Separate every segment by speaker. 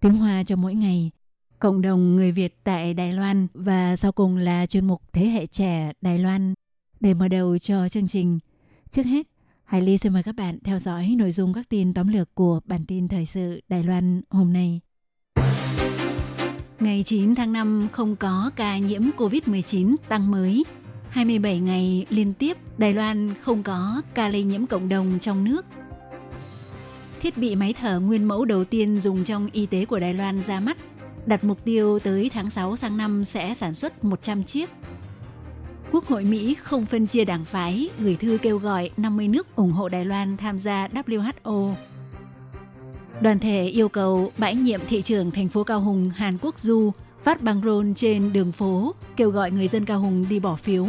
Speaker 1: tiếng Hoa cho mỗi ngày, cộng đồng người Việt tại Đài Loan và sau cùng là chuyên mục Thế hệ trẻ Đài Loan. Để mở đầu cho chương trình, trước hết, Hải Ly xin mời các bạn theo dõi nội dung các tin tóm lược của bản tin thời sự Đài Loan hôm nay. Ngày 9 tháng 5 không có ca nhiễm COVID-19 tăng mới. 27 ngày liên tiếp Đài Loan không có ca lây nhiễm cộng đồng trong nước thiết bị máy thở nguyên mẫu đầu tiên dùng trong y tế của Đài Loan ra mắt, đặt mục tiêu tới tháng 6 sang năm sẽ sản xuất 100 chiếc. Quốc hội Mỹ không phân chia đảng phái, gửi thư kêu gọi 50 nước ủng hộ Đài Loan tham gia WHO. Đoàn thể yêu cầu bãi nhiệm thị trưởng thành phố Cao Hùng Hàn Quốc Du phát băng rôn trên đường phố, kêu gọi người dân Cao Hùng đi bỏ phiếu.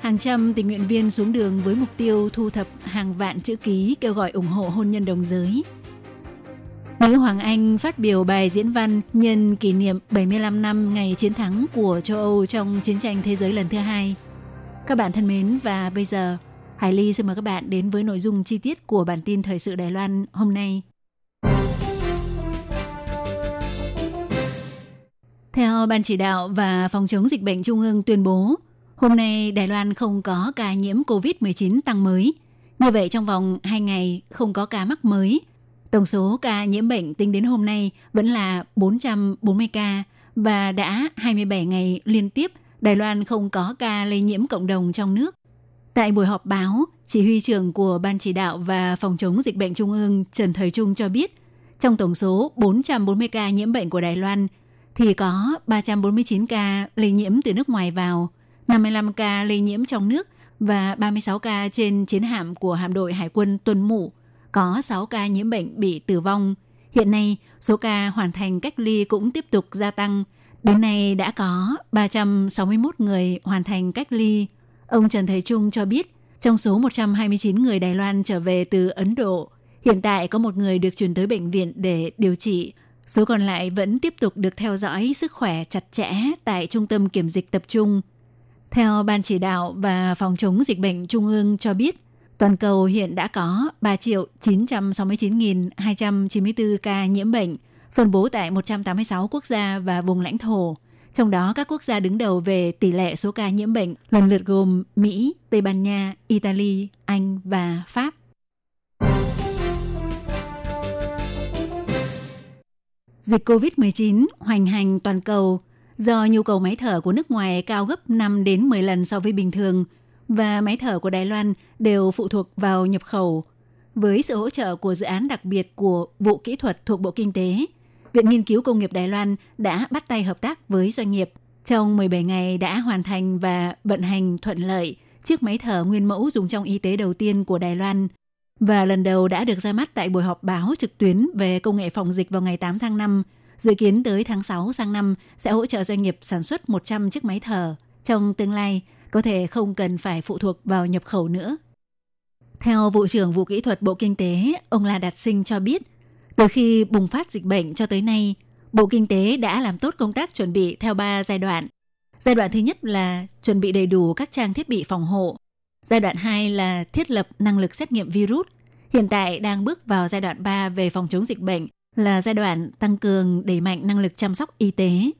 Speaker 1: Hàng trăm tình nguyện viên xuống đường với mục tiêu thu thập hàng vạn chữ ký kêu gọi ủng hộ hôn nhân đồng giới. Nữ Hoàng Anh phát biểu bài diễn văn nhân kỷ niệm 75 năm ngày chiến thắng của châu Âu trong chiến tranh thế giới lần thứ hai. Các bạn thân mến và bây giờ Hải Ly xin mời các bạn đến với nội dung chi tiết của bản tin thời sự Đài Loan hôm nay. Theo Ban chỉ đạo và phòng chống dịch bệnh Trung ương tuyên bố, Hôm nay Đài Loan không có ca nhiễm COVID-19 tăng mới. Như vậy trong vòng 2 ngày không có ca mắc mới. Tổng số ca nhiễm bệnh tính đến hôm nay vẫn là 440 ca và đã 27 ngày liên tiếp Đài Loan không có ca lây nhiễm cộng đồng trong nước. Tại buổi họp báo, chỉ huy trưởng của Ban chỉ đạo và phòng chống dịch bệnh Trung ương Trần Thời Trung cho biết, trong tổng số 440 ca nhiễm bệnh của Đài Loan thì có 349 ca lây nhiễm từ nước ngoài vào – 55 ca lây nhiễm trong nước và 36 ca trên chiến hạm của hạm đội Hải quân Tuần Mũ. Có 6 ca nhiễm bệnh bị tử vong. Hiện nay, số ca hoàn thành cách ly cũng tiếp tục gia tăng. Đến nay đã có 361 người hoàn thành cách ly. Ông Trần Thế Trung cho biết, trong số 129 người Đài Loan trở về từ Ấn Độ, hiện tại có một người được chuyển tới bệnh viện để điều trị. Số còn lại vẫn tiếp tục được theo dõi sức khỏe chặt chẽ tại trung tâm kiểm dịch tập trung theo Ban chỉ đạo và phòng chống dịch bệnh Trung ương cho biết, toàn cầu hiện đã có 3 triệu 969.294 ca nhiễm bệnh, phân bố tại 186 quốc gia và vùng lãnh thổ. Trong đó các quốc gia đứng đầu về tỷ lệ số ca nhiễm bệnh lần lượt gồm Mỹ, Tây Ban Nha, Italy, Anh và Pháp. Dịch COVID-19 hoành hành toàn cầu do nhu cầu máy thở của nước ngoài cao gấp 5 đến 10 lần so với bình thường và máy thở của Đài Loan đều phụ thuộc vào nhập khẩu. Với sự hỗ trợ của dự án đặc biệt của vụ kỹ thuật thuộc Bộ Kinh tế, Viện Nghiên cứu Công nghiệp Đài Loan đã bắt tay hợp tác với doanh nghiệp. Trong 17 ngày đã hoàn thành và vận hành thuận lợi chiếc máy thở nguyên mẫu dùng trong y tế đầu tiên của Đài Loan và lần đầu đã được ra mắt tại buổi họp báo trực tuyến về công nghệ phòng dịch vào ngày 8 tháng 5 Dự kiến tới tháng 6 sang năm sẽ hỗ trợ doanh nghiệp sản xuất 100 chiếc máy thở. Trong tương lai, có thể không cần phải phụ thuộc vào nhập khẩu nữa. Theo Vụ trưởng Vụ Kỹ thuật Bộ Kinh tế, ông La Đạt Sinh cho biết, từ khi bùng phát dịch bệnh cho tới nay, Bộ Kinh tế đã làm tốt công tác chuẩn bị theo 3 giai đoạn. Giai đoạn thứ nhất là chuẩn bị đầy đủ các trang thiết bị phòng hộ. Giai đoạn 2 là thiết lập năng lực xét nghiệm virus. Hiện tại đang bước vào giai đoạn 3 về phòng chống dịch bệnh là giai đoạn tăng cường đẩy mạnh năng lực chăm sóc y tế.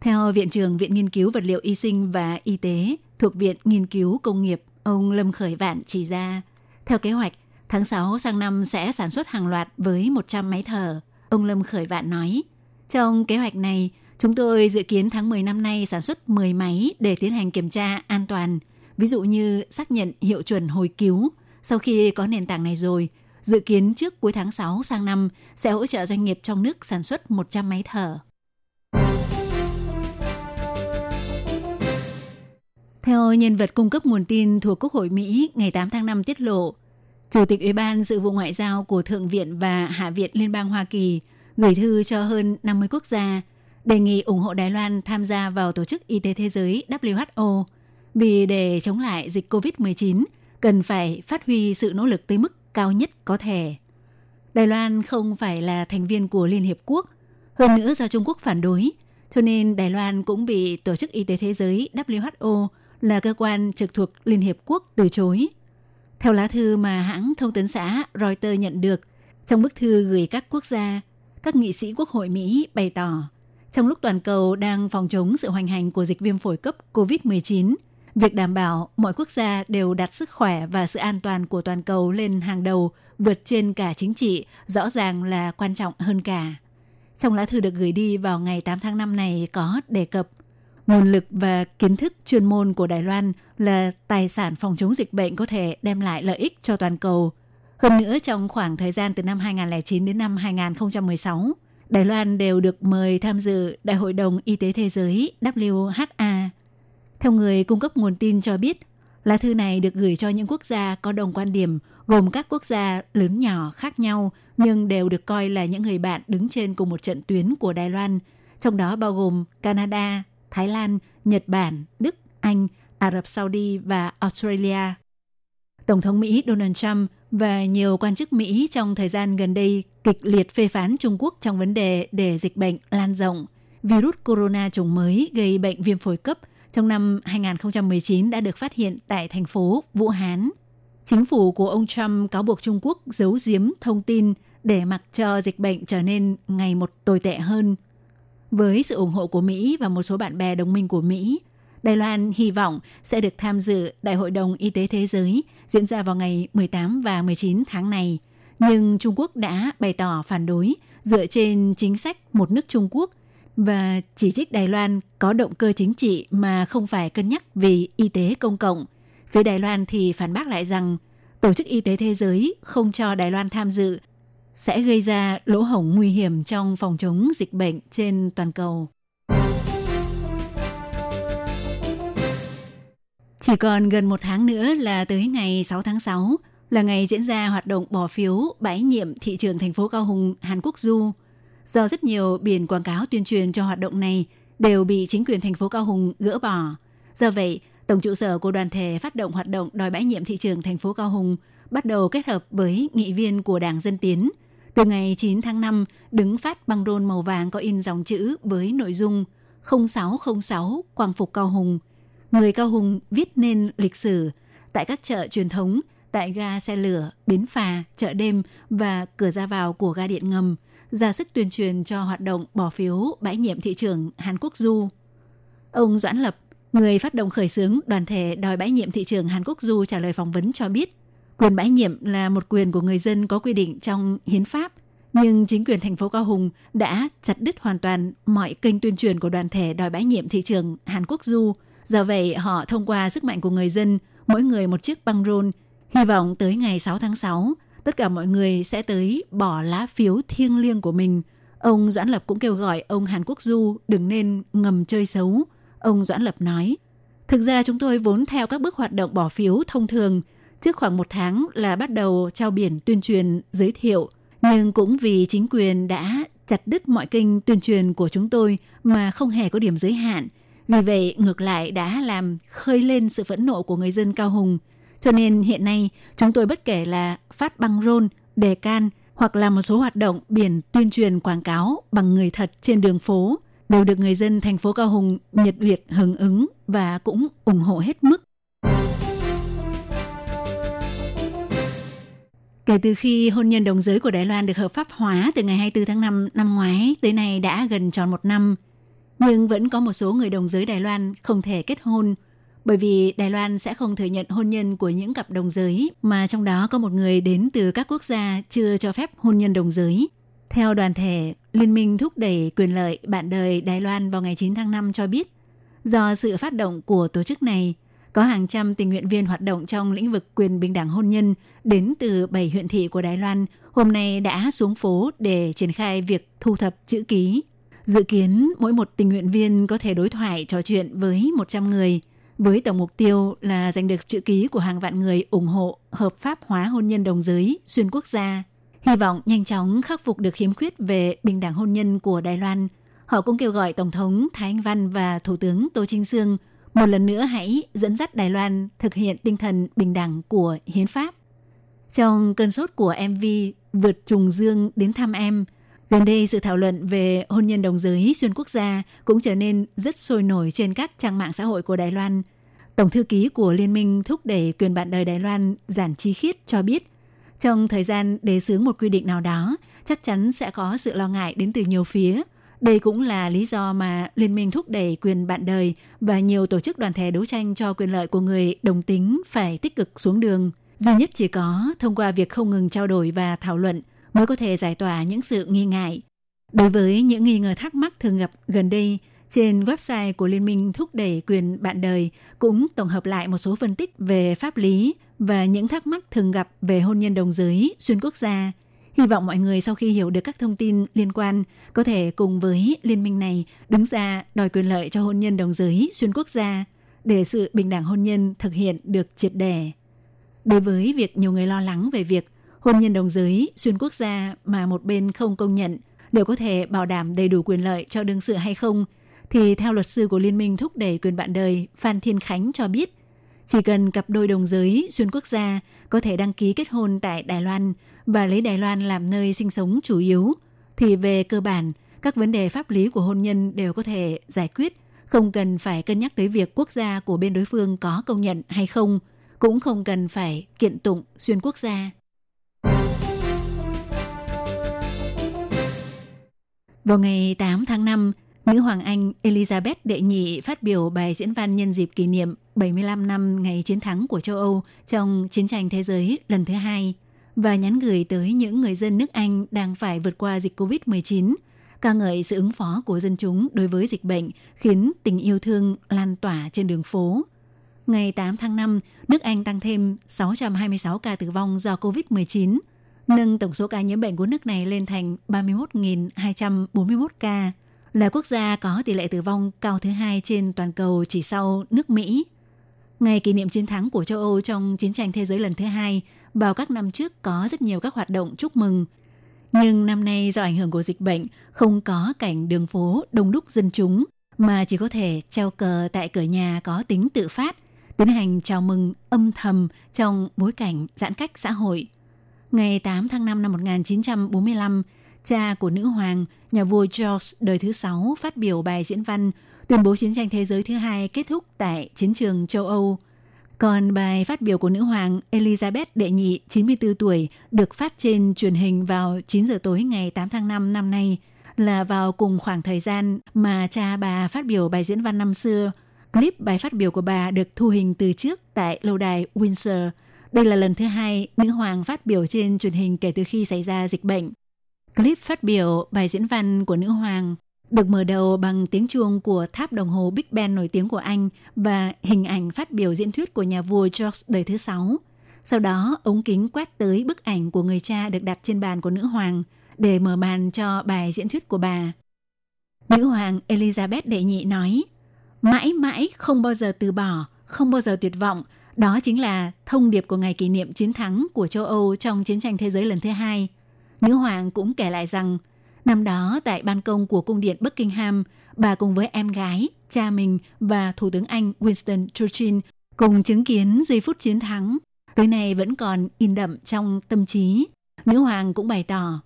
Speaker 1: Theo Viện trưởng Viện Nghiên cứu Vật liệu Y sinh và Y tế thuộc Viện Nghiên cứu Công nghiệp, ông Lâm Khởi Vạn chỉ ra, theo kế hoạch, Tháng 6 sang năm sẽ sản xuất hàng loạt với 100 máy thở. Ông Lâm Khởi Vạn nói, trong kế hoạch này, chúng tôi dự kiến tháng 10 năm nay sản xuất 10 máy để tiến hành kiểm tra an toàn, ví dụ như xác nhận hiệu chuẩn hồi cứu. Sau khi có nền tảng này rồi, dự kiến trước cuối tháng 6 sang năm sẽ hỗ trợ doanh nghiệp trong nước sản xuất 100 máy thở. Theo nhân vật cung cấp nguồn tin thuộc Quốc hội Mỹ ngày 8 tháng 5 tiết lộ, Chủ tịch Ủy ban Sự vụ Ngoại giao của Thượng viện và Hạ viện Liên bang Hoa Kỳ gửi thư cho hơn 50 quốc gia đề nghị ủng hộ Đài Loan tham gia vào Tổ chức Y tế Thế giới WHO vì để chống lại dịch COVID-19 cần phải phát huy sự nỗ lực tới mức cao nhất có thể. Đài Loan không phải là thành viên của Liên Hiệp Quốc, hơn nữa do Trung Quốc phản đối, cho nên Đài Loan cũng bị Tổ chức Y tế Thế giới WHO là cơ quan trực thuộc Liên Hiệp Quốc từ chối. Theo lá thư mà hãng thông tấn xã Reuters nhận được, trong bức thư gửi các quốc gia, các nghị sĩ Quốc hội Mỹ bày tỏ, trong lúc toàn cầu đang phòng chống sự hoành hành của dịch viêm phổi cấp COVID-19, việc đảm bảo mọi quốc gia đều đặt sức khỏe và sự an toàn của toàn cầu lên hàng đầu vượt trên cả chính trị rõ ràng là quan trọng hơn cả. Trong lá thư được gửi đi vào ngày 8 tháng 5 này có đề cập – nguồn lực và kiến thức chuyên môn của Đài Loan là tài sản phòng chống dịch bệnh có thể đem lại lợi ích cho toàn cầu. Hơn nữa, trong khoảng thời gian từ năm 2009 đến năm 2016, Đài Loan đều được mời tham dự Đại hội đồng Y tế Thế giới WHA. Theo người cung cấp nguồn tin cho biết, lá thư này được gửi cho những quốc gia có đồng quan điểm gồm các quốc gia lớn nhỏ khác nhau nhưng đều được coi là những người bạn đứng trên cùng một trận tuyến của Đài Loan, trong đó bao gồm Canada, Thái Lan, Nhật Bản, Đức, Anh, Ả Rập Saudi và Australia. Tổng thống Mỹ Donald Trump và nhiều quan chức Mỹ trong thời gian gần đây kịch liệt phê phán Trung Quốc trong vấn đề để dịch bệnh lan rộng. Virus corona chủng mới gây bệnh viêm phổi cấp trong năm 2019 đã được phát hiện tại thành phố Vũ Hán. Chính phủ của ông Trump cáo buộc Trung Quốc giấu giếm thông tin để mặc cho dịch bệnh trở nên ngày một tồi tệ hơn – với sự ủng hộ của Mỹ và một số bạn bè đồng minh của Mỹ, Đài Loan hy vọng sẽ được tham dự Đại hội đồng Y tế Thế giới diễn ra vào ngày 18 và 19 tháng này. Nhưng Trung Quốc đã bày tỏ phản đối dựa trên chính sách một nước Trung Quốc và chỉ trích Đài Loan có động cơ chính trị mà không phải cân nhắc vì y tế công cộng. Phía Đài Loan thì phản bác lại rằng Tổ chức Y tế Thế giới không cho Đài Loan tham dự sẽ gây ra lỗ hổng nguy hiểm trong phòng chống dịch bệnh trên toàn cầu. Chỉ còn gần một tháng nữa là tới ngày 6 tháng 6 là ngày diễn ra hoạt động bỏ phiếu bãi nhiệm thị trường thành phố Cao Hùng, Hàn Quốc Du. Do rất nhiều biển quảng cáo tuyên truyền cho hoạt động này đều bị chính quyền thành phố Cao Hùng gỡ bỏ. Do vậy, tổng trụ sở của đoàn thể phát động hoạt động đòi bãi nhiệm thị trường thành phố Cao Hùng bắt đầu kết hợp với nghị viên của Đảng Dân Tiến – từ ngày 9 tháng 5, đứng phát băng rôn màu vàng có in dòng chữ với nội dung 0606 Quang Phục Cao Hùng. Người Cao Hùng viết nên lịch sử tại các chợ truyền thống, tại ga xe lửa, bến phà, chợ đêm và cửa ra vào của ga điện ngầm, ra sức tuyên truyền cho hoạt động bỏ phiếu bãi nhiệm thị trưởng Hàn Quốc Du. Ông Doãn Lập, người phát động khởi xướng đoàn thể đòi bãi nhiệm thị trưởng Hàn Quốc Du trả lời phỏng vấn cho biết – Quyền bãi nhiệm là một quyền của người dân có quy định trong hiến pháp, nhưng chính quyền thành phố Cao Hùng đã chặt đứt hoàn toàn mọi kênh tuyên truyền của đoàn thể đòi bãi nhiệm thị trưởng Hàn Quốc Du. Do vậy, họ thông qua sức mạnh của người dân, mỗi người một chiếc băng rôn, hy vọng tới ngày 6 tháng 6, tất cả mọi người sẽ tới bỏ lá phiếu thiêng liêng của mình. Ông Doãn Lập cũng kêu gọi ông Hàn Quốc Du đừng nên ngầm chơi xấu. Ông Doãn Lập nói, Thực ra chúng tôi vốn theo các bước hoạt động bỏ phiếu thông thường – Trước khoảng một tháng là bắt đầu trao biển tuyên truyền giới thiệu, nhưng cũng vì chính quyền đã chặt đứt mọi kênh tuyên truyền của chúng tôi mà không hề có điểm giới hạn. Vì vậy, ngược lại đã làm khơi lên sự phẫn nộ của người dân Cao Hùng. Cho nên hiện nay, chúng tôi bất kể là phát băng rôn, đề can hoặc là một số hoạt động biển tuyên truyền quảng cáo bằng người thật trên đường phố đều được người dân thành phố Cao Hùng nhiệt liệt hưởng ứng và cũng ủng hộ hết mức. Kể từ khi hôn nhân đồng giới của Đài Loan được hợp pháp hóa từ ngày 24 tháng 5 năm ngoái tới nay đã gần tròn một năm, nhưng vẫn có một số người đồng giới Đài Loan không thể kết hôn bởi vì Đài Loan sẽ không thừa nhận hôn nhân của những cặp đồng giới mà trong đó có một người đến từ các quốc gia chưa cho phép hôn nhân đồng giới. Theo đoàn thể, Liên minh thúc đẩy quyền lợi bạn đời Đài Loan vào ngày 9 tháng 5 cho biết, do sự phát động của tổ chức này, có hàng trăm tình nguyện viên hoạt động trong lĩnh vực quyền bình đẳng hôn nhân đến từ 7 huyện thị của Đài Loan hôm nay đã xuống phố để triển khai việc thu thập chữ ký. Dự kiến mỗi một tình nguyện viên có thể đối thoại trò chuyện với 100 người, với tổng mục tiêu là giành được chữ ký của hàng vạn người ủng hộ hợp pháp hóa hôn nhân đồng giới xuyên quốc gia. Hy vọng nhanh chóng khắc phục được khiếm khuyết về bình đẳng hôn nhân của Đài Loan. Họ cũng kêu gọi Tổng thống Thái Anh Văn và Thủ tướng Tô Trinh Sương một lần nữa hãy dẫn dắt Đài Loan thực hiện tinh thần bình đẳng của hiến pháp. Trong cơn sốt của MV Vượt trùng dương đến thăm em, gần đây sự thảo luận về hôn nhân đồng giới xuyên quốc gia cũng trở nên rất sôi nổi trên các trang mạng xã hội của Đài Loan. Tổng thư ký của Liên minh thúc đẩy quyền bạn đời Đài Loan Giản Chi Khiết cho biết, trong thời gian đề xướng một quy định nào đó, chắc chắn sẽ có sự lo ngại đến từ nhiều phía – đây cũng là lý do mà Liên minh thúc đẩy quyền bạn đời và nhiều tổ chức đoàn thể đấu tranh cho quyền lợi của người đồng tính phải tích cực xuống đường. Duy nhất chỉ có thông qua việc không ngừng trao đổi và thảo luận mới có thể giải tỏa những sự nghi ngại. Đối với những nghi ngờ thắc mắc thường gặp gần đây, trên website của Liên minh thúc đẩy quyền bạn đời cũng tổng hợp lại một số phân tích về pháp lý và những thắc mắc thường gặp về hôn nhân đồng giới xuyên quốc gia – Hy vọng mọi người sau khi hiểu được các thông tin liên quan có thể cùng với liên minh này đứng ra đòi quyền lợi cho hôn nhân đồng giới xuyên quốc gia để sự bình đẳng hôn nhân thực hiện được triệt đề. Đối với việc nhiều người lo lắng về việc hôn nhân đồng giới xuyên quốc gia mà một bên không công nhận liệu có thể bảo đảm đầy đủ quyền lợi cho đương sự hay không, thì theo luật sư của Liên minh thúc đẩy quyền bạn đời Phan Thiên Khánh cho biết, chỉ cần cặp đôi đồng giới xuyên quốc gia có thể đăng ký kết hôn tại Đài Loan và lấy Đài Loan làm nơi sinh sống chủ yếu, thì về cơ bản, các vấn đề pháp lý của hôn nhân đều có thể giải quyết, không cần phải cân nhắc tới việc quốc gia của bên đối phương có công nhận hay không, cũng không cần phải kiện tụng xuyên quốc gia. Vào ngày 8 tháng 5, nữ hoàng Anh Elizabeth đệ nhị phát biểu bài diễn văn nhân dịp kỷ niệm 75 năm ngày chiến thắng của châu Âu trong chiến tranh thế giới lần thứ hai và nhắn gửi tới những người dân nước Anh đang phải vượt qua dịch COVID-19, ca ngợi sự ứng phó của dân chúng đối với dịch bệnh khiến tình yêu thương lan tỏa trên đường phố. Ngày 8 tháng 5, nước Anh tăng thêm 626 ca tử vong do COVID-19, nâng tổng số ca nhiễm bệnh của nước này lên thành 31.241 ca, là quốc gia có tỷ lệ tử vong cao thứ hai trên toàn cầu chỉ sau nước Mỹ. Ngày kỷ niệm chiến thắng của châu Âu trong chiến tranh thế giới lần thứ hai, vào các năm trước có rất nhiều các hoạt động chúc mừng. Nhưng năm nay do ảnh hưởng của dịch bệnh, không có cảnh đường phố đông đúc dân chúng, mà chỉ có thể treo cờ tại cửa nhà có tính tự phát, tiến hành chào mừng âm thầm trong bối cảnh giãn cách xã hội. Ngày 8 tháng 5 năm 1945, cha của nữ hoàng, nhà vua George đời thứ sáu phát biểu bài diễn văn tuyên bố chiến tranh thế giới thứ hai kết thúc tại chiến trường châu Âu. Còn bài phát biểu của nữ hoàng Elizabeth đệ nhị 94 tuổi được phát trên truyền hình vào 9 giờ tối ngày 8 tháng 5 năm nay là vào cùng khoảng thời gian mà cha bà phát biểu bài diễn văn năm xưa. Clip bài phát biểu của bà được thu hình từ trước tại lâu đài Windsor. Đây là lần thứ hai nữ hoàng phát biểu trên truyền hình kể từ khi xảy ra dịch bệnh. Clip phát biểu bài diễn văn của nữ hoàng được mở đầu bằng tiếng chuông của tháp đồng hồ Big Ben nổi tiếng của Anh và hình ảnh phát biểu diễn thuyết của nhà vua George đời thứ sáu. Sau đó, ống kính quét tới bức ảnh của người cha được đặt trên bàn của nữ hoàng để mở màn cho bài diễn thuyết của bà. Nữ hoàng Elizabeth đệ nhị nói, mãi mãi không bao giờ từ bỏ, không bao giờ tuyệt vọng, đó chính là thông điệp của ngày kỷ niệm chiến thắng của châu Âu trong chiến tranh thế giới lần thứ hai. Nữ hoàng cũng kể lại rằng Năm đó, tại ban công của cung điện Buckingham, bà cùng với em gái, cha mình và Thủ tướng Anh Winston Churchill cùng chứng kiến giây phút chiến thắng. Tới nay vẫn còn in đậm trong tâm trí. Nữ hoàng cũng bày tỏ,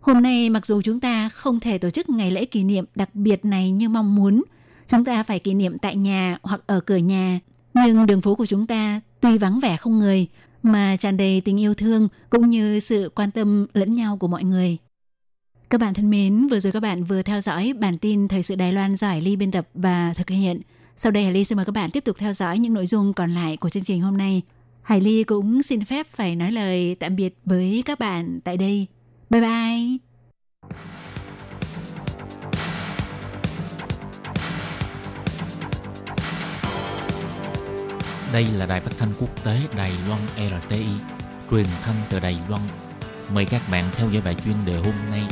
Speaker 1: hôm nay mặc dù chúng ta không thể tổ chức ngày lễ kỷ niệm đặc biệt này như mong muốn, chúng ta phải kỷ niệm tại nhà hoặc ở cửa nhà, nhưng đường phố của chúng ta tuy vắng vẻ không người, mà tràn đầy tình yêu thương cũng như sự quan tâm lẫn nhau của mọi người. Các bạn thân mến, vừa rồi các bạn vừa theo dõi bản tin Thời sự Đài Loan giải ly biên tập và thực hiện. Sau đây Hải Ly xin mời các bạn tiếp tục theo dõi những nội dung còn lại của chương trình hôm nay. Hải Ly cũng xin phép phải nói lời tạm biệt với các bạn tại đây. Bye bye!
Speaker 2: Đây là đài phát thanh quốc tế Đài Loan RTI, truyền thanh từ Đài Loan. Mời các bạn theo dõi bài chuyên đề hôm nay.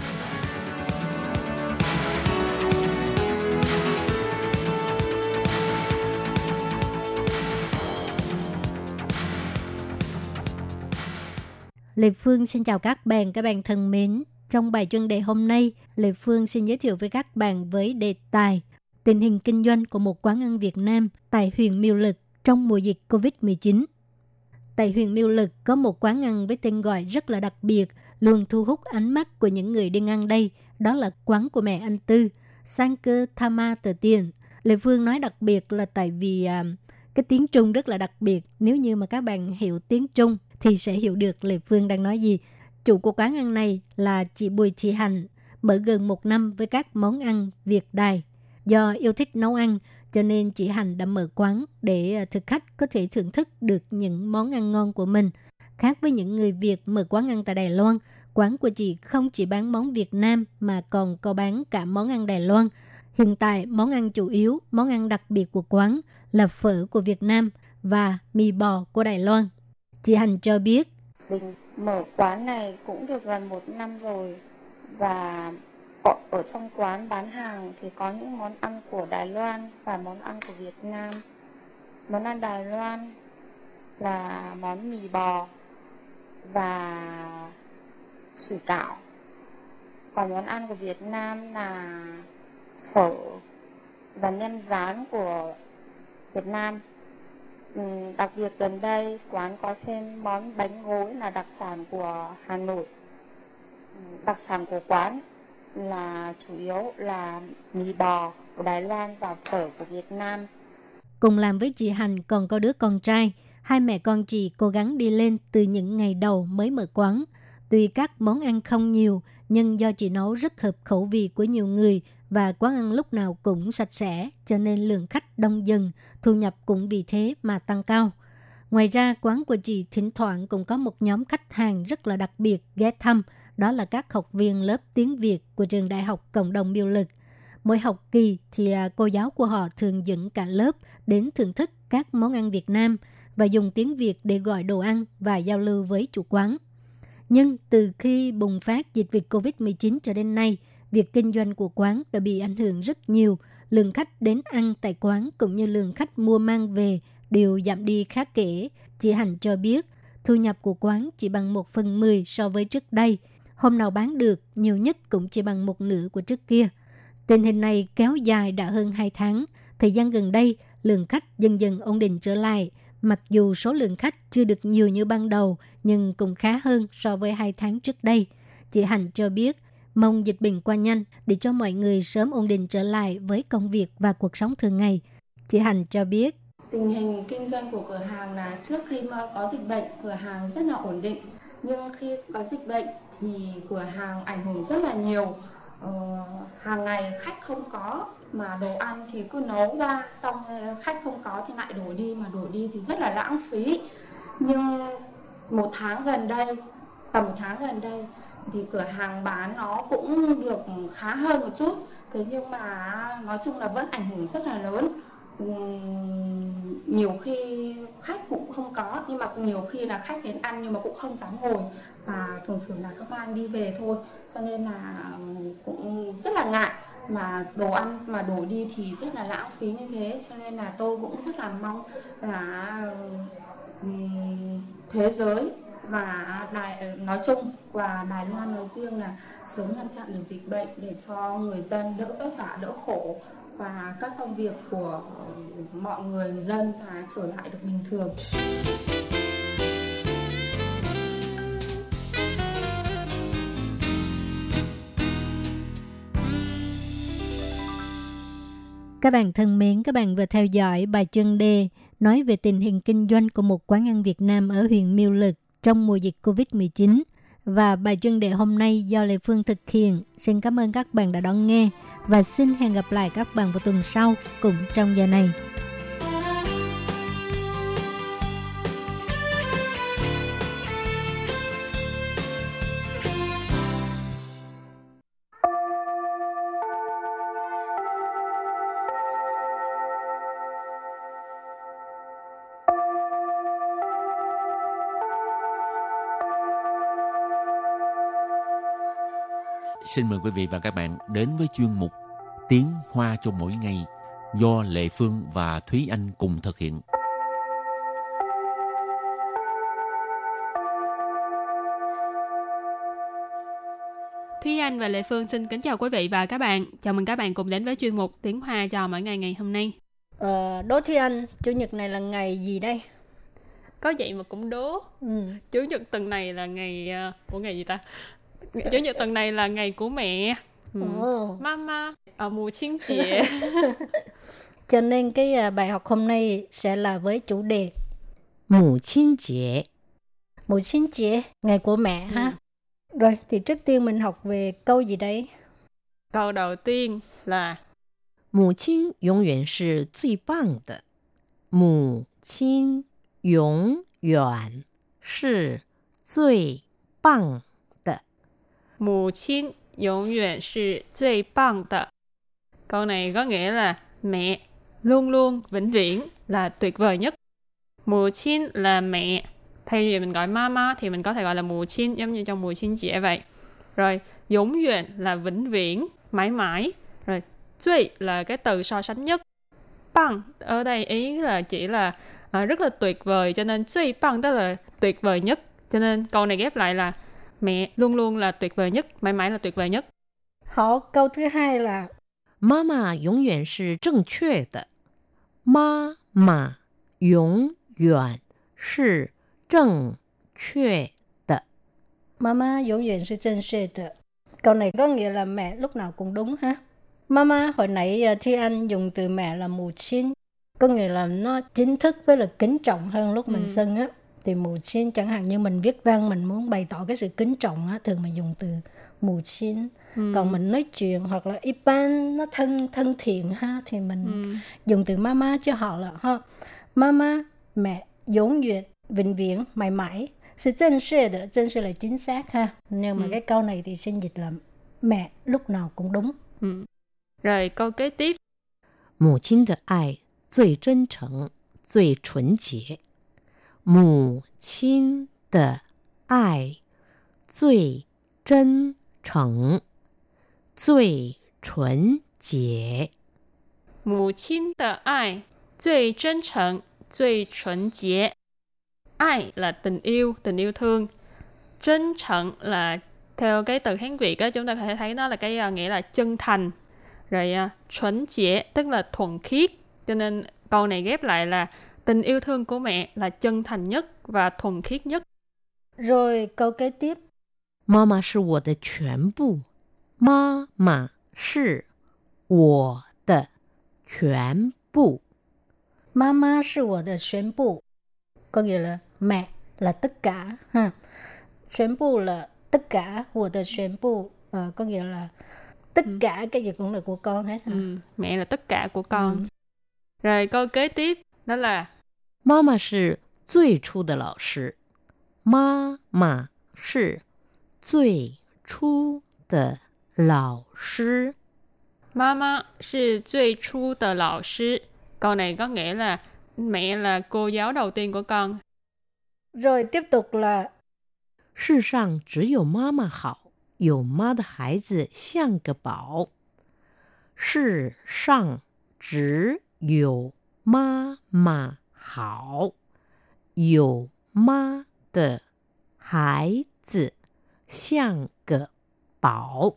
Speaker 3: Lê Phương xin chào các bạn, các bạn thân mến. Trong bài chuyên đề hôm nay, Lê Phương xin giới thiệu với các bạn với đề tài tình hình kinh doanh của một quán ăn Việt Nam tại huyện Miêu Lực trong mùa dịch COVID-19. Tại huyện Miêu Lực có một quán ăn với tên gọi rất là đặc biệt, luôn thu hút ánh mắt của những người đi ngang đây. Đó là quán của mẹ anh Tư, Sang cơ Thama Tờ Tiền. Lê Phương nói đặc biệt là tại vì à, cái tiếng Trung rất là đặc biệt. Nếu như mà các bạn hiểu tiếng Trung thì sẽ hiểu được Lê Phương đang nói gì. Chủ của quán ăn này là chị Bùi Thị Hành, mở gần một năm với các món ăn Việt Đài. Do yêu thích nấu ăn, cho nên chị Hành đã mở quán để ờ, thực khách có thể thưởng thức được những món ăn ngon của mình. Khác với những người Việt mở quán ăn tại Đài Loan, quán của chị không chỉ bán món Việt Nam mà còn có bán cả món ăn Đài Loan. Hiện tại, món ăn chủ yếu, món ăn đặc biệt của quán là phở của Việt Nam và mì bò của Đài Loan. Chị Hành cho biết.
Speaker 4: Mình mở quán này cũng được gần một năm rồi và ở trong quán bán hàng thì có những món ăn của Đài Loan và món ăn của Việt Nam. Món ăn Đài Loan là món mì bò và sủi cảo. Còn món ăn của Việt Nam là phở và nem rán của Việt Nam. Ừ, đặc biệt gần đây quán có thêm món bánh gối là đặc sản của Hà Nội. Ừ, đặc sản của quán là chủ yếu là mì bò của Đài Loan và phở của Việt Nam.
Speaker 3: Cùng làm với chị Hành còn có đứa con trai. Hai mẹ con chị cố gắng đi lên từ những ngày đầu mới mở quán. Tuy các món ăn không nhiều, nhưng do chị nấu rất hợp khẩu vị của nhiều người và quán ăn lúc nào cũng sạch sẽ, cho nên lượng khách đông dần, thu nhập cũng vì thế mà tăng cao. Ngoài ra, quán của chị thỉnh thoảng cũng có một nhóm khách hàng rất là đặc biệt ghé thăm, đó là các học viên lớp tiếng Việt của trường Đại học Cộng đồng Miêu Lực. Mỗi học kỳ thì à, cô giáo của họ thường dẫn cả lớp đến thưởng thức các món ăn Việt Nam và dùng tiếng Việt để gọi đồ ăn và giao lưu với chủ quán. Nhưng từ khi bùng phát dịch việc COVID-19 cho đến nay, việc kinh doanh của quán đã bị ảnh hưởng rất nhiều. Lượng khách đến ăn tại quán cũng như lượng khách mua mang về đều giảm đi khá kể. Chị Hành cho biết, thu nhập của quán chỉ bằng 1 phần 10 so với trước đây – hôm nào bán được nhiều nhất cũng chỉ bằng một nửa của trước kia. Tình hình này kéo dài đã hơn 2 tháng. Thời gian gần đây, lượng khách dần dần ổn định trở lại. Mặc dù số lượng khách chưa được nhiều như ban đầu, nhưng cũng khá hơn so với hai tháng trước đây. Chị Hành cho biết, mong dịch bệnh qua nhanh để cho mọi người sớm ổn định trở lại với công việc và cuộc sống thường ngày. Chị Hành cho biết.
Speaker 4: Tình hình kinh doanh của cửa hàng là trước khi mà có dịch bệnh, cửa hàng rất là ổn định. Nhưng khi có dịch bệnh thì cửa hàng ảnh hưởng rất là nhiều. Ờ, hàng ngày khách không có mà đồ ăn thì cứ nấu ra xong khách không có thì lại đổ đi mà đổ đi thì rất là lãng phí. Nhưng một tháng gần đây tầm một tháng gần đây thì cửa hàng bán nó cũng được khá hơn một chút. Thế nhưng mà nói chung là vẫn ảnh hưởng rất là lớn nhiều khi khách cũng không có, nhưng mà nhiều khi là khách đến ăn nhưng mà cũng không dám ngồi và thường thường là các bạn đi về thôi. Cho nên là cũng rất là ngại mà đồ ăn, mà đổ đi thì rất là lãng phí như thế. Cho nên là tôi cũng rất là mong là thế giới và đài, nói chung và Đài Loan nói riêng là sớm ngăn chặn được dịch bệnh để cho người dân đỡ vất vả, đỡ khổ và các công việc của mọi người dân là trở lại được bình thường.
Speaker 3: Các bạn thân mến, các bạn vừa theo dõi bài chuyên đề nói về tình hình kinh doanh của một quán ăn Việt Nam ở huyện Miêu Lực trong mùa dịch COVID-19. Và bài chuyên đề hôm nay do Lê Phương thực hiện. Xin cảm ơn các bạn đã đón nghe và xin hẹn gặp lại các bạn vào tuần sau cùng trong giờ này.
Speaker 2: Xin mời quý vị và các bạn đến với chuyên mục Tiếng Hoa cho mỗi ngày do Lệ Phương và Thúy Anh cùng thực hiện.
Speaker 5: Thúy Anh và Lệ Phương xin kính chào quý vị và các bạn. Chào mừng các bạn cùng đến với chuyên mục Tiếng Hoa cho mỗi ngày ngày hôm nay.
Speaker 6: Ờ, đố Thúy Anh, Chủ nhật này là ngày gì đây?
Speaker 5: Có vậy mà cũng đố.
Speaker 6: Ừ.
Speaker 5: Chủ nhật tuần này là ngày... Uh, ủa ngày gì ta? chủ nhật tuần này là ngày của mẹ. Ừ.
Speaker 6: ừ.
Speaker 5: mama ở mùa chiến chị.
Speaker 6: Cho nên cái à, bài học hôm nay sẽ là với chủ đề
Speaker 7: mùa chiến chế
Speaker 6: mùa chiến chế ngày của mẹ ừ. ha rồi thì trước tiên mình học về câu gì đấy
Speaker 5: câu đầu tiên là
Speaker 7: mù chinh yong yuan shi zui bang de mù chinh yong yuan shi
Speaker 5: 母亲永远是最棒的. Câu này có nghĩa là mẹ luôn luôn vĩnh viễn là tuyệt vời nhất. Mù chín là mẹ. Thay vì mình gọi mama thì mình có thể gọi là mù chín giống như trong mù chín chị vậy. Rồi, dũng duyện là vĩnh viễn, mãi mãi. Rồi, duy là cái từ so sánh nhất. Bằng ở đây ý là chỉ là à, rất là tuyệt vời cho nên duy bằng tức là tuyệt vời nhất. Cho nên câu này ghép lại là mẹ luôn luôn là tuyệt vời nhất, mãi mãi là tuyệt vời nhất.
Speaker 6: 好, câu thứ hai là
Speaker 7: 妈妈永远是正确的。妈妈永远是正确的。
Speaker 6: Mama 永远是正确的. Câu này có nghĩa là mẹ lúc nào cũng đúng ha. Mama hồi nãy à, Thi Anh dùng từ mẹ là mù chín. Có nghĩa là nó chính thức với là kính trọng hơn lúc mình
Speaker 5: Ừ.
Speaker 6: xưng á. Thì mù chín chẳng hạn như mình viết văn mình muốn bày tỏ cái sự kính trọng á, thường mình dùng từ mù chín.
Speaker 5: Ừ.
Speaker 6: Còn mình nói chuyện hoặc là ipan nó thân thân thiện ha thì mình
Speaker 5: Ừ.
Speaker 6: dùng từ mama cho họ là ha. Mama mẹ vĩnh viễn vĩnh viễn mãi mãi sự chân sự de chân sự là chính xác ha nhưng mà
Speaker 5: Ừ.
Speaker 6: cái câu này thì xin dịch là mẹ lúc nào cũng đúng
Speaker 5: Ừ. Rồi câu kế tiếp
Speaker 7: 母亲的爱最真诚、最纯洁。 母亲的爱最真诚、最纯洁。
Speaker 5: Mù chín的爱最真诚、最纯洁. Ai là tình yêu, tình yêu thương. Chân诚là theo cái từ Hán Việt á chúng ta có thể thấy nó là cái à, nghĩa là chân thành. Rồi à, chuẩn chế tức là thuần khiết. Cho nên câu này ghép lại là tình yêu thương của mẹ là chân thành nhất và thuần khiết nhất.
Speaker 6: rồi câu kế tiếp
Speaker 7: 妈妈是我的全部，妈妈是我的全部。
Speaker 6: mama 是我的全部 có nghĩa là mẹ là tất cả ha 全部 là tất cả 我的全部 ờ, có nghĩa là tất cả cái gì cũng là của con hết ha.
Speaker 5: Ừ, mẹ là tất cả của con.
Speaker 6: Ừ.
Speaker 5: Rồi câu kế tiếp đó là
Speaker 7: 妈妈是最初的老师，妈妈是最初的老师。
Speaker 5: Mama 是最初的老师. Câu này có nghĩa là mẹ là cô giáo đầu tiên của con.
Speaker 6: rồi tiếp tục là
Speaker 7: 世上只有妈妈好，有妈的孩子像个宝。世上只有妈妈 好，有妈的孩子像个宝。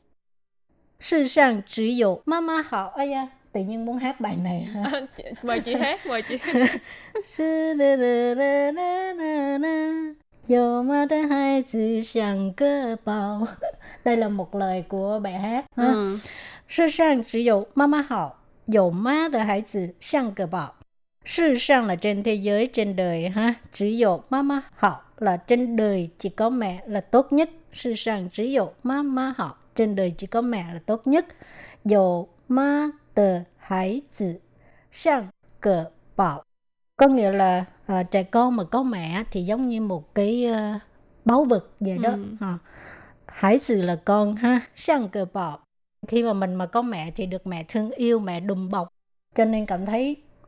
Speaker 6: 世上只有妈妈好 ai da tự nhiên muốn hát bài này ha
Speaker 5: mời chị hát, mời chị hát.
Speaker 6: 是啦啦啦啦啦啦，有妈的孩子像个宝。Đây là một lời của bài hát. ha.
Speaker 5: Ừ.
Speaker 6: 世上只有妈妈好，有妈的孩子像个宝。 Sự sang là trên thế giới, trên đời ha, chỉ dụ mama học là trên đời chỉ có mẹ là tốt nhất. Sự sang chỉ dụ mama học trên đời chỉ có mẹ là tốt nhất. Dụ ma tờ hải tử sang cờ bảo. Có nghĩa là à, trẻ con mà có mẹ thì giống như một cái uh, báu vật vậy đó.
Speaker 5: Ừ.
Speaker 6: À, hải tử là con ha, sang cờ bảo. Khi mà mình mà có mẹ thì được mẹ thương yêu, mẹ đùm bọc. Cho nên cảm thấy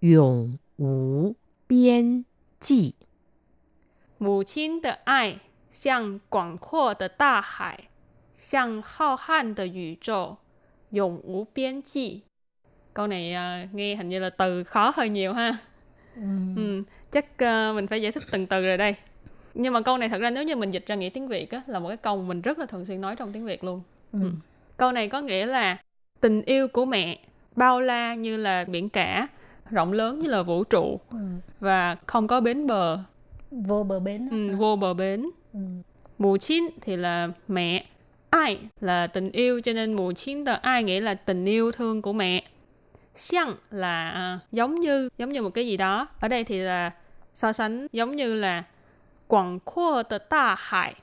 Speaker 7: 永无边际。
Speaker 5: 母亲的爱像广阔的大海，像浩瀚的宇宙，永无边际. Câu này uh, nghe hình như là từ khó hơi nhiều ha.
Speaker 6: Ừ.
Speaker 5: Ừ, chắc uh, mình phải giải thích từng từ rồi đây. Nhưng mà câu này thật ra nếu như mình dịch ra nghĩa tiếng Việt á, là một cái câu mà mình rất là thường xuyên nói trong tiếng Việt luôn.
Speaker 6: Ừ.
Speaker 5: Ừ. Câu này có nghĩa là tình yêu của mẹ bao la như là biển cả, rộng lớn như là vũ trụ
Speaker 6: Ừ.
Speaker 5: và không có bến bờ,
Speaker 6: Vô bờ bến.
Speaker 5: ừ, vô bờ bến.
Speaker 6: Ừ.
Speaker 5: Mù chín thì là mẹ, ai là tình yêu cho nên mù chín tờ ai nghĩa là tình yêu thương của mẹ. Xiang là à, giống như, giống như một cái gì đó. Ở đây thì là so sánh giống như là quảng khô tờ ta hải.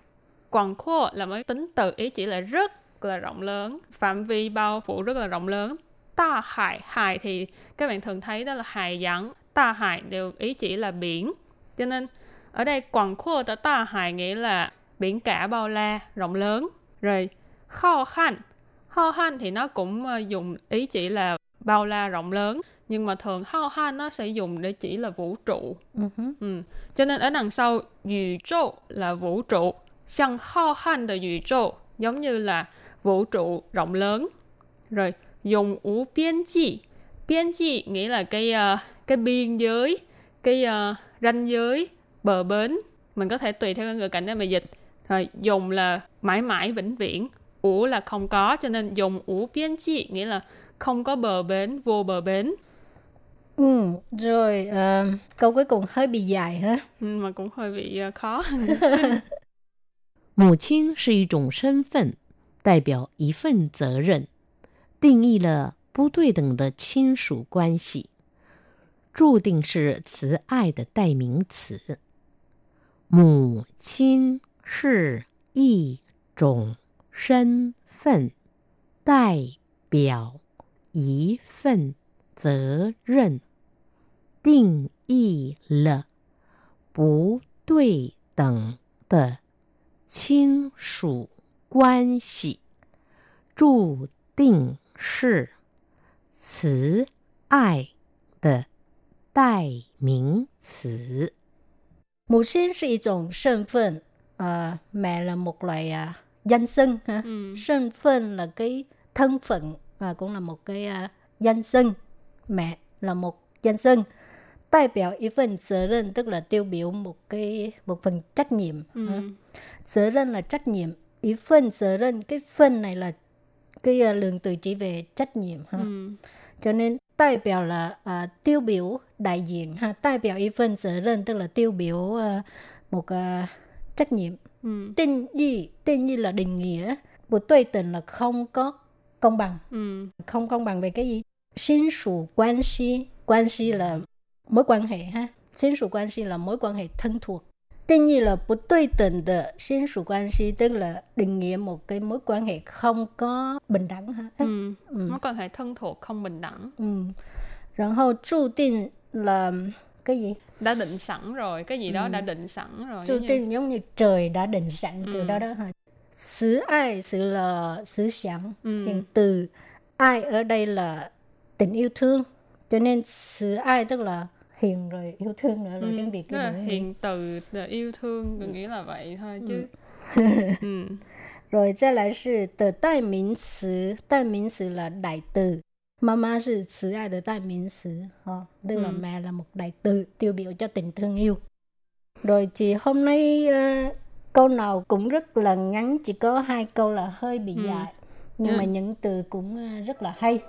Speaker 5: Quảng khô là mới tính từ ý chỉ là rất là rộng lớn, phạm vi bao phủ rất là rộng lớn. Ta hải, hải thì các bạn thường thấy đó là hải giảng, ta hải đều ý chỉ là biển. Cho nên ở đây quảng khô tờ ta hải nghĩa là biển cả bao la, rộng lớn. Rồi kho khăn, kho khăn thì nó cũng ờ, dùng ý chỉ là bao la rộng lớn nhưng mà thường kho khăn nó sẽ dùng để chỉ là vũ trụ.
Speaker 6: Hứ.
Speaker 5: Ừ. Cho nên ở đằng sau vũ trụ là vũ trụ, sang kho khăn de vũ trụ giống như là vũ trụ rộng lớn. Rồi dùng ú biên chi, biên chi nghĩa là cái ờ, cái biên giới, cái ờ, ranh giới, bờ bến. Mình có thể tùy theo cái ngữ cảnh để mà dịch. Rồi dùng là mãi mãi vĩnh viễn, ủ là không có cho nên dùng ủ biên chi nghĩa là không có bờ bến, vô bờ bến.
Speaker 6: Ừ. Rồi ờ, câu cuối cùng hơi bị dài ha.
Speaker 5: Ừ, mà cũng hơi bị ờ, khó.
Speaker 7: 母亲是一种身份，代表一份责任， 定义了不对等的亲属关系，注定是慈爱的代名词。母亲是一种身份，代表一份责任，定义了不对等的亲属关系，注定是慈爱的代名词。
Speaker 6: Mù sinh là một种thân phận, à, mẹ là một loại à, danh xưng ha.
Speaker 5: Ừ.
Speaker 6: Thân phận là cái thân phận và cũng là một cái à, danh xưng. Mẹ là một danh xưng. Đại biểu ý phần责任 tức là tiêu biểu một cái một phần trách nhiệm. ha.
Speaker 5: Ừ.
Speaker 6: 责任 là trách nhiệm. Ý phần 责任 cái phần này là cái uh, lượng từ chỉ về trách nhiệm ha.
Speaker 5: Ừ.
Speaker 6: cho nên đại biểu là uh, tiêu biểu đại diện ha. Đại biểu ý phần 责任 tức là tiêu biểu uh, một uh, trách nhiệm.
Speaker 5: Ừ.
Speaker 6: tên gì? Tên như là định nghĩa một tuệ tình là không có công bằng.
Speaker 5: Ừ.
Speaker 6: không công bằng về cái gì? Xin sủ quan si. Quan si là mối quan hệ ha. Xin sủ quan si là mối quan hệ thân thuộc. định nghĩa là một đối tượng de xin属quan系 tức là định nghĩa một cái mối quan hệ không có bình đẳng ha
Speaker 5: Ừ.
Speaker 6: Ừ.
Speaker 5: Mối quan hệ thân thuộc không bình đẳng
Speaker 6: Ừ. Rồi hậu注定 là cái gì?
Speaker 5: đã định sẵn rồi cái gì đó
Speaker 6: Ừ.
Speaker 5: đã định sẵn rồi
Speaker 6: Chú
Speaker 5: giống như-
Speaker 6: định giống như trời đã định sẵn từ
Speaker 5: Ừ.
Speaker 6: đó đó hả? Sự ai, sự là sự想,
Speaker 5: Ừ.
Speaker 6: hiện từ ai ở đây là tình yêu thương. Cho nên sự ai tức là hiền rồi yêu thương nữa rồi
Speaker 5: Ừ.
Speaker 6: tiếng Việt
Speaker 5: Tức là
Speaker 6: nữa.
Speaker 5: hiện từ là yêu thương mình nghĩ là vậy thôi chứ ừ.
Speaker 6: Rồi 再来是的代名词，代名词 là đại từ. Mama 是慈爱的代名词, ha. tức là
Speaker 5: Ừ.
Speaker 6: mẹ là một đại từ tiêu biểu cho tình thương yêu. Rồi chị hôm nay ờ, câu nào cũng rất là ngắn, chỉ có hai câu là hơi bị
Speaker 5: Ừ.
Speaker 6: dài, nhưng mà
Speaker 5: Ừ.
Speaker 6: những từ cũng ờ, rất là hay.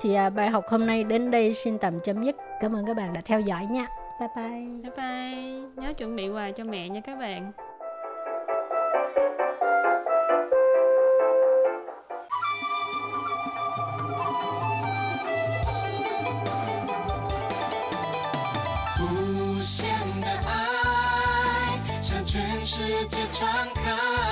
Speaker 6: thì à, bài học hôm nay đến đây xin tạm chấm dứt. Cảm ơn các bạn đã theo dõi nha. Bye bye.
Speaker 5: Bye bye. Nhớ chuẩn bị quà cho mẹ nha các bạn.
Speaker 8: Hãy subscribe cho kênh Ghiền Mì Gõ Để không bỏ lỡ những video hấp
Speaker 9: dẫn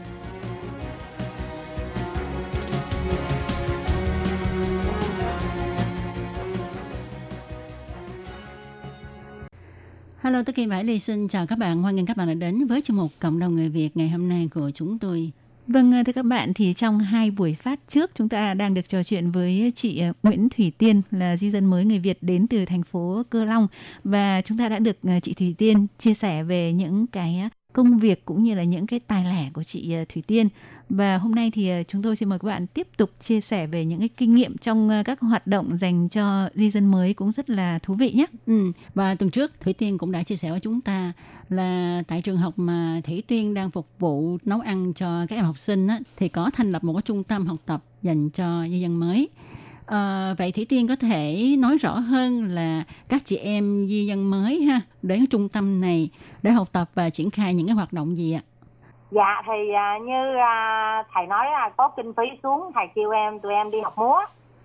Speaker 10: Hello, tất Kim Hải Ly xin chào các bạn. Hoan nghênh các bạn đã đến với chương mục Cộng đồng người Việt ngày hôm nay của chúng tôi.
Speaker 1: Vâng, ờ, thưa các bạn, thì trong hai buổi phát trước chúng ta đang được trò chuyện với chị ờ, Nguyễn Thủy Tiên là di dân mới người Việt đến từ thành phố Cơ Long và chúng ta đã được ờ, chị Thủy Tiên chia sẻ về những cái công việc cũng như là những cái tài lẻ của chị Thủy Tiên và hôm nay thì ờ, chúng tôi xin mời các bạn tiếp tục chia sẻ về những cái kinh nghiệm trong ờ, các hoạt động dành cho di dân mới cũng rất là thú vị nhé.
Speaker 10: Ừ. Và tuần trước Thủy Tiên cũng đã chia sẻ với chúng ta là tại trường học mà Thủy Tiên đang phục vụ nấu ăn cho các em học sinh á, thì có thành lập một cái trung tâm học tập dành cho di dân mới. À, vậy Thủy Tiên có thể nói rõ hơn là các chị em di dân mới ha đến cái trung tâm này để học tập và triển khai những cái hoạt động gì ạ?
Speaker 11: Dạ thì à, như à, thầy nói là có kinh phí xuống thầy kêu em tụi em đi học múa.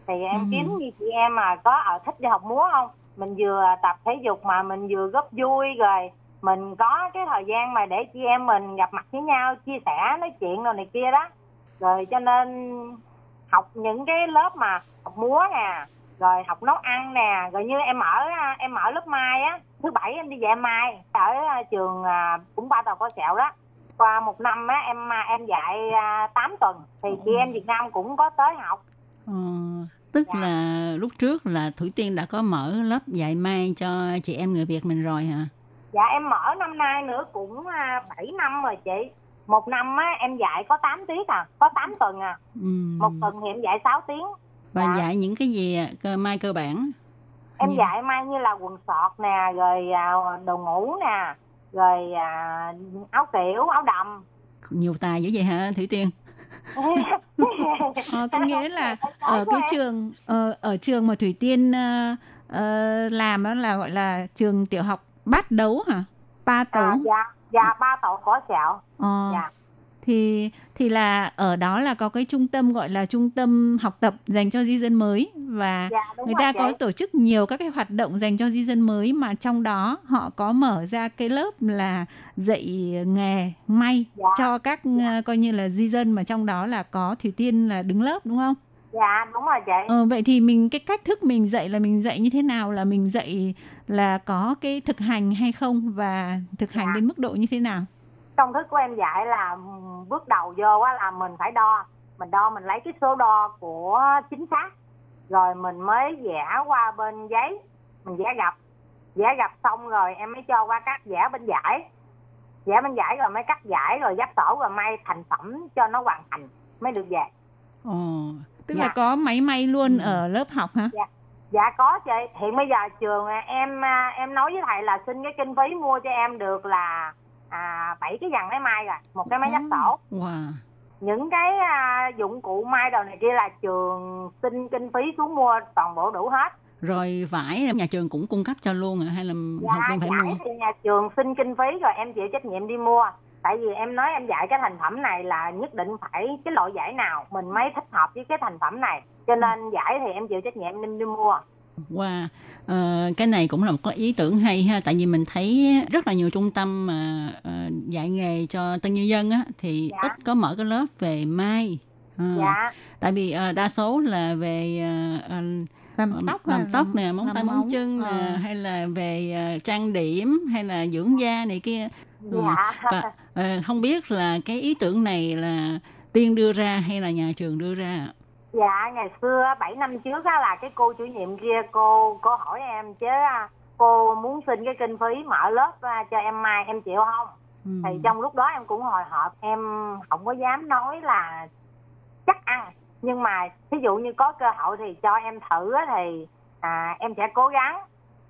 Speaker 11: Thì em
Speaker 10: Ừ.
Speaker 11: kiếm như chị em mà có ở thích đi học múa không? Mình vừa tập thể dục mà mình vừa góp vui rồi. Mình có cái thời gian mà để chị em mình gặp mặt với nhau chia sẻ nói chuyện rồi này kia đó. Rồi cho nên học những cái lớp mà học múa nè rồi học nấu ăn nè rồi như em ở em ở lớp mai á thứ bảy em đi dạy mai ở à, trường à, cũng ba tàu có sẹo đó qua một năm á em à, em dạy à, 8 tuần thì chị em Việt Nam cũng có tới học
Speaker 10: Ờ, tức
Speaker 11: Dạ.
Speaker 10: là lúc trước là Thủy Tiên đã có mở lớp dạy mai cho chị em người Việt mình rồi hả?
Speaker 11: dạ em mở năm nay nữa cũng à, 7 năm rồi chị một năm á em dạy có 8 tiết à có 8 tuần à
Speaker 10: Ừ.
Speaker 11: một tuần thì em dạy 6 tiếng
Speaker 10: Và
Speaker 11: Dạ.
Speaker 10: dạy những cái gì cơ mai cơ bản?
Speaker 11: em
Speaker 10: Ừ.
Speaker 11: dạy mai như là quần sọt nè rồi à, đồ ngủ nè rồi à, áo kiểu áo đầm
Speaker 10: Nhiều tài dữ vậy hả Thủy Tiên?
Speaker 1: Ờ, có nghĩa là ở cái trường ờ, ở trường mà Thủy Tiên ờ, ờ, làm đó là gọi là trường tiểu học bát đấu hả? Ba tấu.
Speaker 11: à, dạ dạ ba tổ có sẹo
Speaker 1: Ờ,
Speaker 11: dạ
Speaker 1: thì thì là ở đó là có cái trung tâm gọi là trung tâm học tập dành cho di dân mới và
Speaker 11: dạ
Speaker 1: người ta
Speaker 11: chị.
Speaker 1: có tổ chức nhiều các cái hoạt động dành cho di dân mới mà trong đó họ có mở ra cái lớp là dạy nghề may
Speaker 11: Dạ.
Speaker 1: cho các ờ, coi như là di dân mà trong đó là có Thủy Tiên là đứng lớp đúng không?
Speaker 11: dạ đúng rồi chị
Speaker 1: Ờ, vậy thì mình cái cách thức mình dạy là mình dạy như thế nào là mình dạy là có cái thực hành hay không và thực hành
Speaker 11: Dạ.
Speaker 1: đến mức độ như thế nào?
Speaker 11: Công thức của em dạy là bước đầu vô á là mình phải đo. Mình đo mình lấy cái số đo của chính xác. Rồi mình mới vẽ qua bên giấy. Mình vẽ gập vẽ gập xong rồi em mới cho qua cắt vẽ bên giải. Vẽ bên giải rồi mới cắt giải rồi dắt sổ rồi may thành phẩm cho nó hoàn thành mới được về
Speaker 10: Ồ,
Speaker 1: Tức
Speaker 11: Dạ.
Speaker 1: là có máy may luôn
Speaker 10: Ừ.
Speaker 1: ở lớp học hả?
Speaker 11: dạ có chị. Hiện bây giờ trường em à, em nói với thầy là xin cái kinh phí mua cho em được là à, bảy cái dàn máy may rồi một cái máy dắt sổ
Speaker 10: wow.
Speaker 11: những cái à, dụng cụ may đồ này kia là trường xin kinh phí xuống mua toàn bộ đủ hết
Speaker 10: Rồi vải nhà trường cũng cung cấp cho luôn hả? hay là học
Speaker 11: dạ
Speaker 10: viên phải mua?
Speaker 11: thì nhà trường xin kinh phí rồi em chịu trách nhiệm đi mua tại vì em nói em dạy cái thành phẩm này là nhất định phải cái loại giải nào mình mới thích hợp với cái thành phẩm này cho nên giải thì em chịu trách nhiệm em đi mua
Speaker 10: Wow. Ờ, cái này cũng là một cái ý tưởng hay ha tại vì mình thấy rất là nhiều trung tâm mà ờ, dạy nghề cho tân nhân dân á thì
Speaker 11: Dạ.
Speaker 10: ít có mở cái lớp về mai Ờ,
Speaker 11: dạ
Speaker 10: tại vì ờ, đa số là về ờ,
Speaker 1: Làm tóc
Speaker 10: làm
Speaker 1: à,
Speaker 10: tóc nè móng tay móng chân nè
Speaker 1: ờ.
Speaker 10: hay là về ờ, trang điểm hay là dưỡng da này kia Ừ.
Speaker 11: dạ
Speaker 10: và ờ, không biết là cái ý tưởng này là tiên đưa ra hay là nhà trường đưa ra
Speaker 11: Dạ, ngày xưa 7 năm trước á, là cái cô chủ nhiệm kia cô cô hỏi em chứ à, cô muốn xin cái kinh phí mở lớp à, cho em mai em chịu không?
Speaker 10: Ừ.
Speaker 11: Thì trong lúc đó em cũng hồi hộp em không có dám nói là chắc ăn nhưng mà ví dụ như có cơ hội thì cho em thử á thì à, em sẽ cố gắng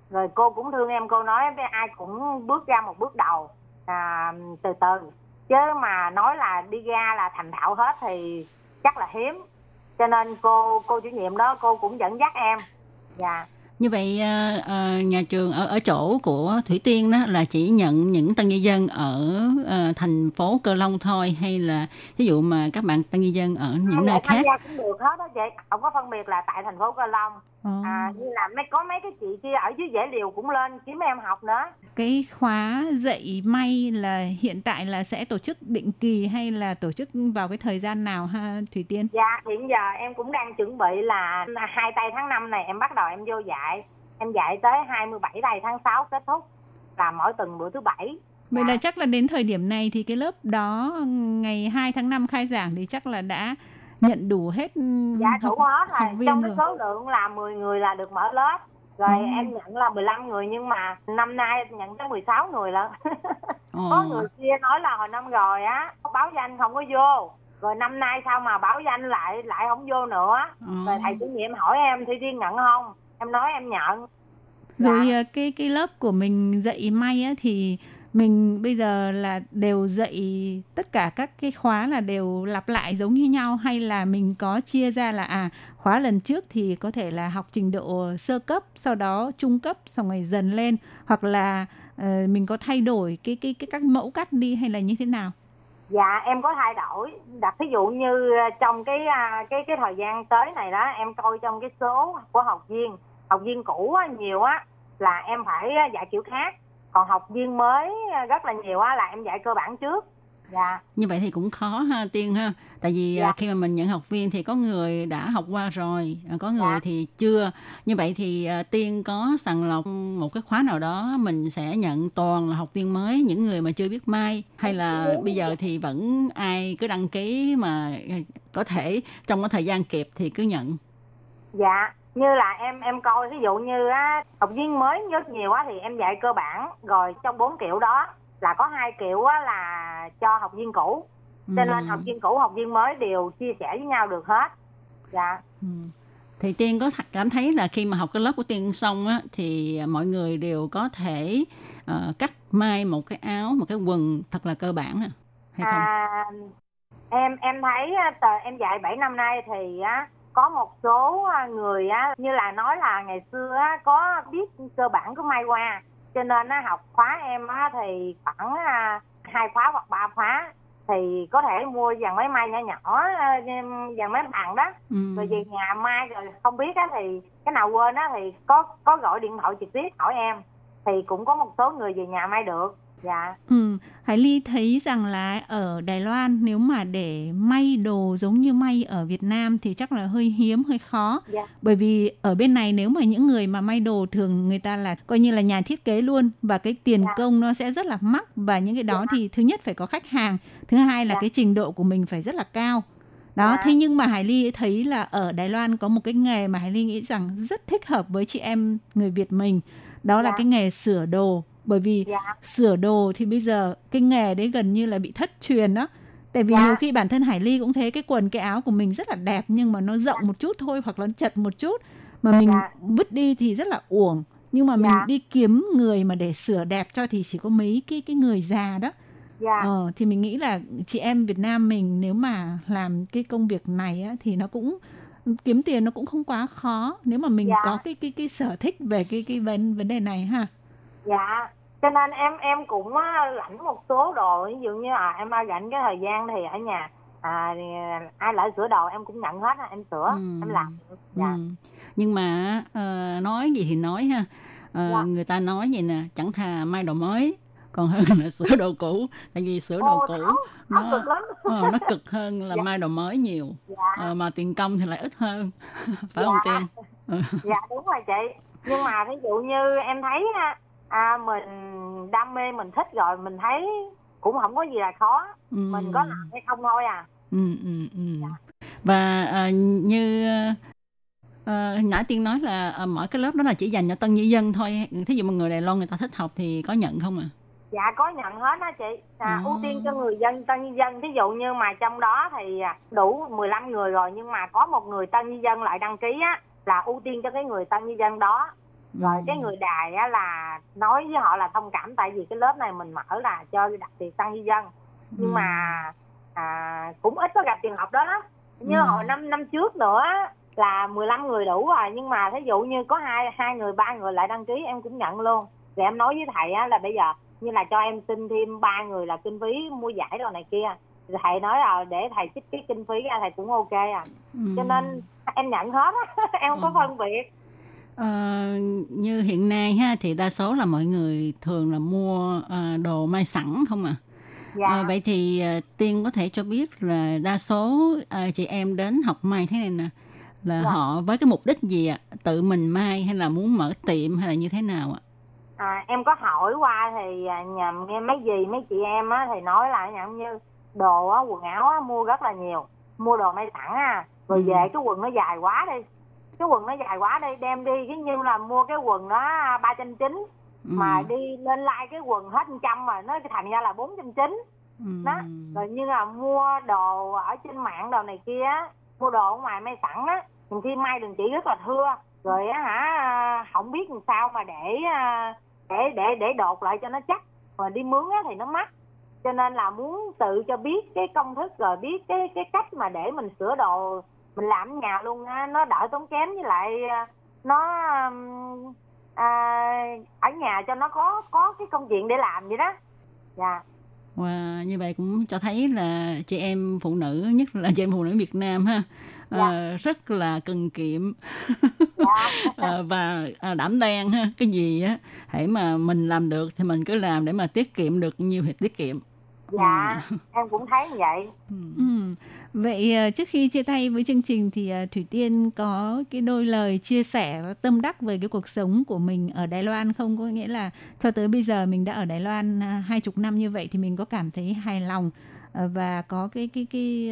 Speaker 11: rồi cô cũng thương em cô nói với ai cũng bước ra một bước đầu à, từ từ chứ mà nói là đi ra là thành thạo hết thì chắc là hiếm cho nên cô cô chủ nhiệm đó cô cũng dẫn dắt em dạ
Speaker 10: Như vậy ờ, ờ, nhà trường ở ở chỗ của Thủy Tiên đó là chỉ nhận những tân nhân dân ở ờ, thành phố Cơ Long thôi hay là ví dụ mà các bạn tân nhân dân ở những nơi
Speaker 11: tham
Speaker 10: khác?
Speaker 11: gia cũng được hết đó chị không có phân biệt là tại thành phố Cơ Long. À, như là mấy có mấy cái chị kia ở dưới dễ liều cũng lên kiếm em học nữa
Speaker 1: Cái khóa dạy may là hiện tại là sẽ tổ chức định kỳ hay là tổ chức vào cái thời gian nào ha Thủy Tiên?
Speaker 11: Dạ, hiện giờ em cũng đang chuẩn bị là hai tây tháng 5 này em bắt đầu em vô dạy. Em dạy tới 27 tây tháng 6 kết thúc là mỗi tuần bữa thứ bảy.
Speaker 1: Vậy
Speaker 11: Dạ.
Speaker 1: là chắc là đến thời điểm này thì cái lớp đó ngày 2 tháng 5 khai giảng thì chắc là đã nhận đủ hết
Speaker 11: Dạ
Speaker 1: học,
Speaker 11: đủ hết rồi. Trong cái
Speaker 1: rồi.
Speaker 11: số lượng là 10 người là được mở lớp. Rồi
Speaker 1: Ừ.
Speaker 11: em nhận là 15 người nhưng mà năm nay nhận tới 16 người lận.
Speaker 10: Ồ.
Speaker 11: Có người kia nói là hồi năm rồi á, báo danh không có vô. Rồi năm nay sao mà báo danh lại lại không vô nữa.
Speaker 10: Ồ.
Speaker 11: Rồi thầy chủ nhiệm hỏi em Thủy Tiên nhận không? Em nói em nhận.
Speaker 1: Rồi
Speaker 11: Dạ.
Speaker 1: à, cái cái lớp của mình dạy may á thì mình bây giờ là đều dạy tất cả các cái khóa là đều lặp lại giống như nhau hay là mình có chia ra là à khóa lần trước thì có thể là học trình độ sơ cấp sau đó trung cấp xong rồi dần lên hoặc là uh, mình có thay đổi cái cái cái các mẫu cắt đi hay là như thế nào?
Speaker 11: Dạ em có thay đổi. Đặt ví dụ như ờ, trong cái à, cái cái thời gian tới này đó em coi trong cái số của học viên. Học viên cũ á, nhiều á là em phải dạy kiểu khác còn học viên mới à, rất là nhiều á là em dạy cơ bản trước dạ
Speaker 10: Như vậy thì cũng khó ha Tiên ha. Tại vì
Speaker 11: Dạ.
Speaker 10: à, khi mà mình nhận học viên thì có người đã học qua rồi, à, có người
Speaker 11: Dạ.
Speaker 10: thì chưa. Như vậy thì Tiên có sàng lọc một cái khóa nào đó mình sẽ nhận toàn là học viên mới, những người mà chưa biết may hay là bây giờ thì vẫn ai cứ đăng ký mà có thể trong cái thời gian kịp thì cứ nhận.
Speaker 11: dạ như là em em coi ví dụ như á học viên mới rất nhiều á thì em dạy cơ bản rồi trong bốn kiểu đó là có hai kiểu á là cho học viên cũ cho nên
Speaker 10: Ừ.
Speaker 11: học viên cũ học viên mới đều chia sẻ với nhau được hết dạ
Speaker 10: Ừ. Thì Tiên có cảm thấy là khi mà học cái lớp của Tiên xong á thì mọi người đều có thể ờ, cắt may một cái áo, một cái quần thật là cơ bản à, hay không?
Speaker 11: À, em em thấy em dạy 7 năm nay thì á có một số á, người á như là nói là ngày xưa á có biết cơ bản của may qua. Cho nên á học khóa em á thì khoảng à, hai khóa hoặc ba khóa thì có thể mua dàn máy may nhỏ nhỏ à, dàn máy bằng đó.
Speaker 10: Ừ.
Speaker 11: rồi về nhà mai rồi không biết á thì cái nào quên á thì có có gọi điện thoại trực tiếp hỏi em. Thì cũng có một số người về nhà may được dạ
Speaker 1: Ừ, Hải Ly thấy rằng là ở Đài Loan nếu mà để may đồ giống như may ở Việt Nam thì chắc là hơi hiếm, hơi khó.
Speaker 11: dạ
Speaker 1: Bởi vì ở bên này nếu mà những người mà may đồ thường người ta là coi như là nhà thiết kế luôn và cái tiền
Speaker 11: Dạ.
Speaker 1: công nó sẽ rất là mắc và những cái đó thì thứ nhất phải có khách hàng, thứ hai là
Speaker 11: Dạ.
Speaker 1: cái trình độ của mình phải rất là cao. Đó,
Speaker 11: Dạ.
Speaker 1: thế nhưng mà Hải Ly thấy là ở Đài Loan có một cái nghề mà Hải Ly nghĩ rằng rất thích hợp với chị em người Việt mình. Đó là
Speaker 11: Dạ.
Speaker 1: cái nghề sửa đồ. Bởi vì
Speaker 11: dạ.
Speaker 1: sửa đồ thì bây giờ cái nghề đấy gần như là bị thất truyền đó tại vì
Speaker 11: Dạ.
Speaker 1: nhiều khi bản thân Hải Ly cũng thấy cái quần cái áo của mình rất là đẹp nhưng mà nó rộng một chút thôi hoặc là nó chật một chút. Mà mình
Speaker 11: Dạ.
Speaker 1: vứt đi thì rất là uổng. Nhưng mà mình
Speaker 11: Dạ.
Speaker 1: đi kiếm người mà để sửa đẹp cho thì chỉ có mấy cái cái người già đó.
Speaker 11: Dạ.
Speaker 1: Ờ, thì mình nghĩ là chị em Việt Nam mình nếu mà làm cái công việc này á, thì nó cũng kiếm tiền nó cũng không quá khó. Nếu mà mình
Speaker 11: Dạ.
Speaker 1: có cái cái cái sở thích về cái cái vấn vấn đề này ha.
Speaker 11: Dạ cho nên em em cũng á, lãnh một số đồ ví dụ như à em rảnh cái thời gian thì ở nhà à ai lại sửa đồ em cũng nhận hết em sửa
Speaker 10: Ừ.
Speaker 11: em làm dạ
Speaker 10: Ừ. Nhưng mà ờ, nói gì thì nói ha. Ờ,
Speaker 11: Dạ.
Speaker 10: Người ta nói vậy nè, chẳng thà may đồ mới còn hơn là sửa đồ cũ. Tại vì sửa đồ
Speaker 11: Ô,
Speaker 10: cũ nó
Speaker 11: cực lắm
Speaker 10: ờ, nó cực hơn là
Speaker 11: Dạ.
Speaker 10: may đồ mới nhiều.
Speaker 11: dạ
Speaker 10: Ờ, mà tiền công thì lại ít hơn. Phải
Speaker 11: Dạ.
Speaker 10: không Tiên? Ừ.
Speaker 11: dạ đúng rồi chị nhưng mà ví dụ như em thấy à, mình đam mê mình thích rồi mình thấy cũng không có gì là khó
Speaker 10: Ừ.
Speaker 11: mình có làm hay không thôi à
Speaker 10: Ừ, ừ, ừ. Và ờ, như ờ, nãy Tiên nói là ờ, mỗi cái lớp đó là chỉ dành cho tân nhân dân thôi. Thí dụ mà người Đài Loan người ta thích học thì có nhận không à?
Speaker 11: dạ có nhận hết á chị à,
Speaker 1: Ừ.
Speaker 11: ưu tiên cho người dân tân nhân dân thí dụ như mà trong đó thì à, đủ 15 người rồi nhưng mà có một người tân nhân dân lại đăng ký á là ưu tiên cho cái người tân nhân dân đó rồi cái người đài á là nói với họ là thông cảm tại vì cái lớp này mình mở là cho đặc biệt tân nhân dân. Nhưng
Speaker 1: Ừ.
Speaker 11: mà à, cũng ít có gặp trường hợp đó lắm. Như
Speaker 1: Ừ.
Speaker 11: hồi năm năm trước nữa là 15 người đủ rồi nhưng mà thí dụ như có hai hai người ba người lại đăng ký em cũng nhận luôn. Thì em nói với thầy á là bây giờ như là cho em xin thêm ba người là kinh phí mua giải đồ này kia. Thì thầy nói là để thầy trích cái kinh phí ra thầy cũng ok à.
Speaker 1: Ừ.
Speaker 11: cho nên em nhận hết á em không có phân biệt
Speaker 10: Ờ, như hiện nay ha thì đa số là mọi người thường là mua ờ, đồ may sẵn không à.
Speaker 11: dạ
Speaker 10: Ờ, vậy thì ờ, tiên có thể cho biết là đa số ờ, chị em đến học may thế này nè là
Speaker 11: Dạ.
Speaker 10: họ với cái mục đích gì ạ? Tự mình may hay là muốn mở tiệm hay là như thế nào ạ?
Speaker 11: à, em có hỏi qua thì à, nhà nghe mấy dì mấy chị em á thì nói là nhận như đồ á quần áo á mua rất là nhiều mua đồ may sẵn à rồi
Speaker 10: Ừ.
Speaker 11: về cái quần nó dài quá đi cái quần nó dài quá đi đem đi cái như là mua cái quần đó ba trăm chín
Speaker 10: Ừ.
Speaker 11: mà đi lên like cái quần hết một trăm mà nó thành ra là bốn trăm chín
Speaker 10: Ừ.
Speaker 11: đó rồi như là mua đồ ở trên mạng đồ này kia mua đồ ở ngoài may sẵn á nhiều khi may đường chỉ rất là thưa rồi á hả không biết làm sao mà để à, để để để đột lại cho nó chắc mà đi mướn á thì nó mắc cho nên là muốn tự cho biết cái công thức rồi biết cái cái cách mà để mình sửa đồ mình làm ở nhà luôn á nó đỡ tốn kém với lại à, nó à, ở nhà cho nó có có cái công chuyện để làm vậy đó. Dạ.
Speaker 10: Và như vậy cũng cho thấy là chị em phụ nữ nhất là chị em phụ nữ Việt Nam ha ờ, rất là cần kiệm.
Speaker 11: Dạ.
Speaker 10: Ờ, và à, đảm đang ha cái gì á hãy mà mình làm được thì mình cứ làm để mà tiết kiệm được nhiều thì tiết kiệm
Speaker 11: dạ em cũng thấy như vậy
Speaker 1: Ừ. Vậy ờ, trước khi chia tay với chương trình thì ờ, Thủy Tiên có cái đôi lời chia sẻ tâm đắc về cái cuộc sống của mình ở Đài Loan không? Có nghĩa là cho tới bây giờ mình đã ở Đài Loan à, hai chục năm như vậy thì mình có cảm thấy hài lòng ờ, và có cái cái cái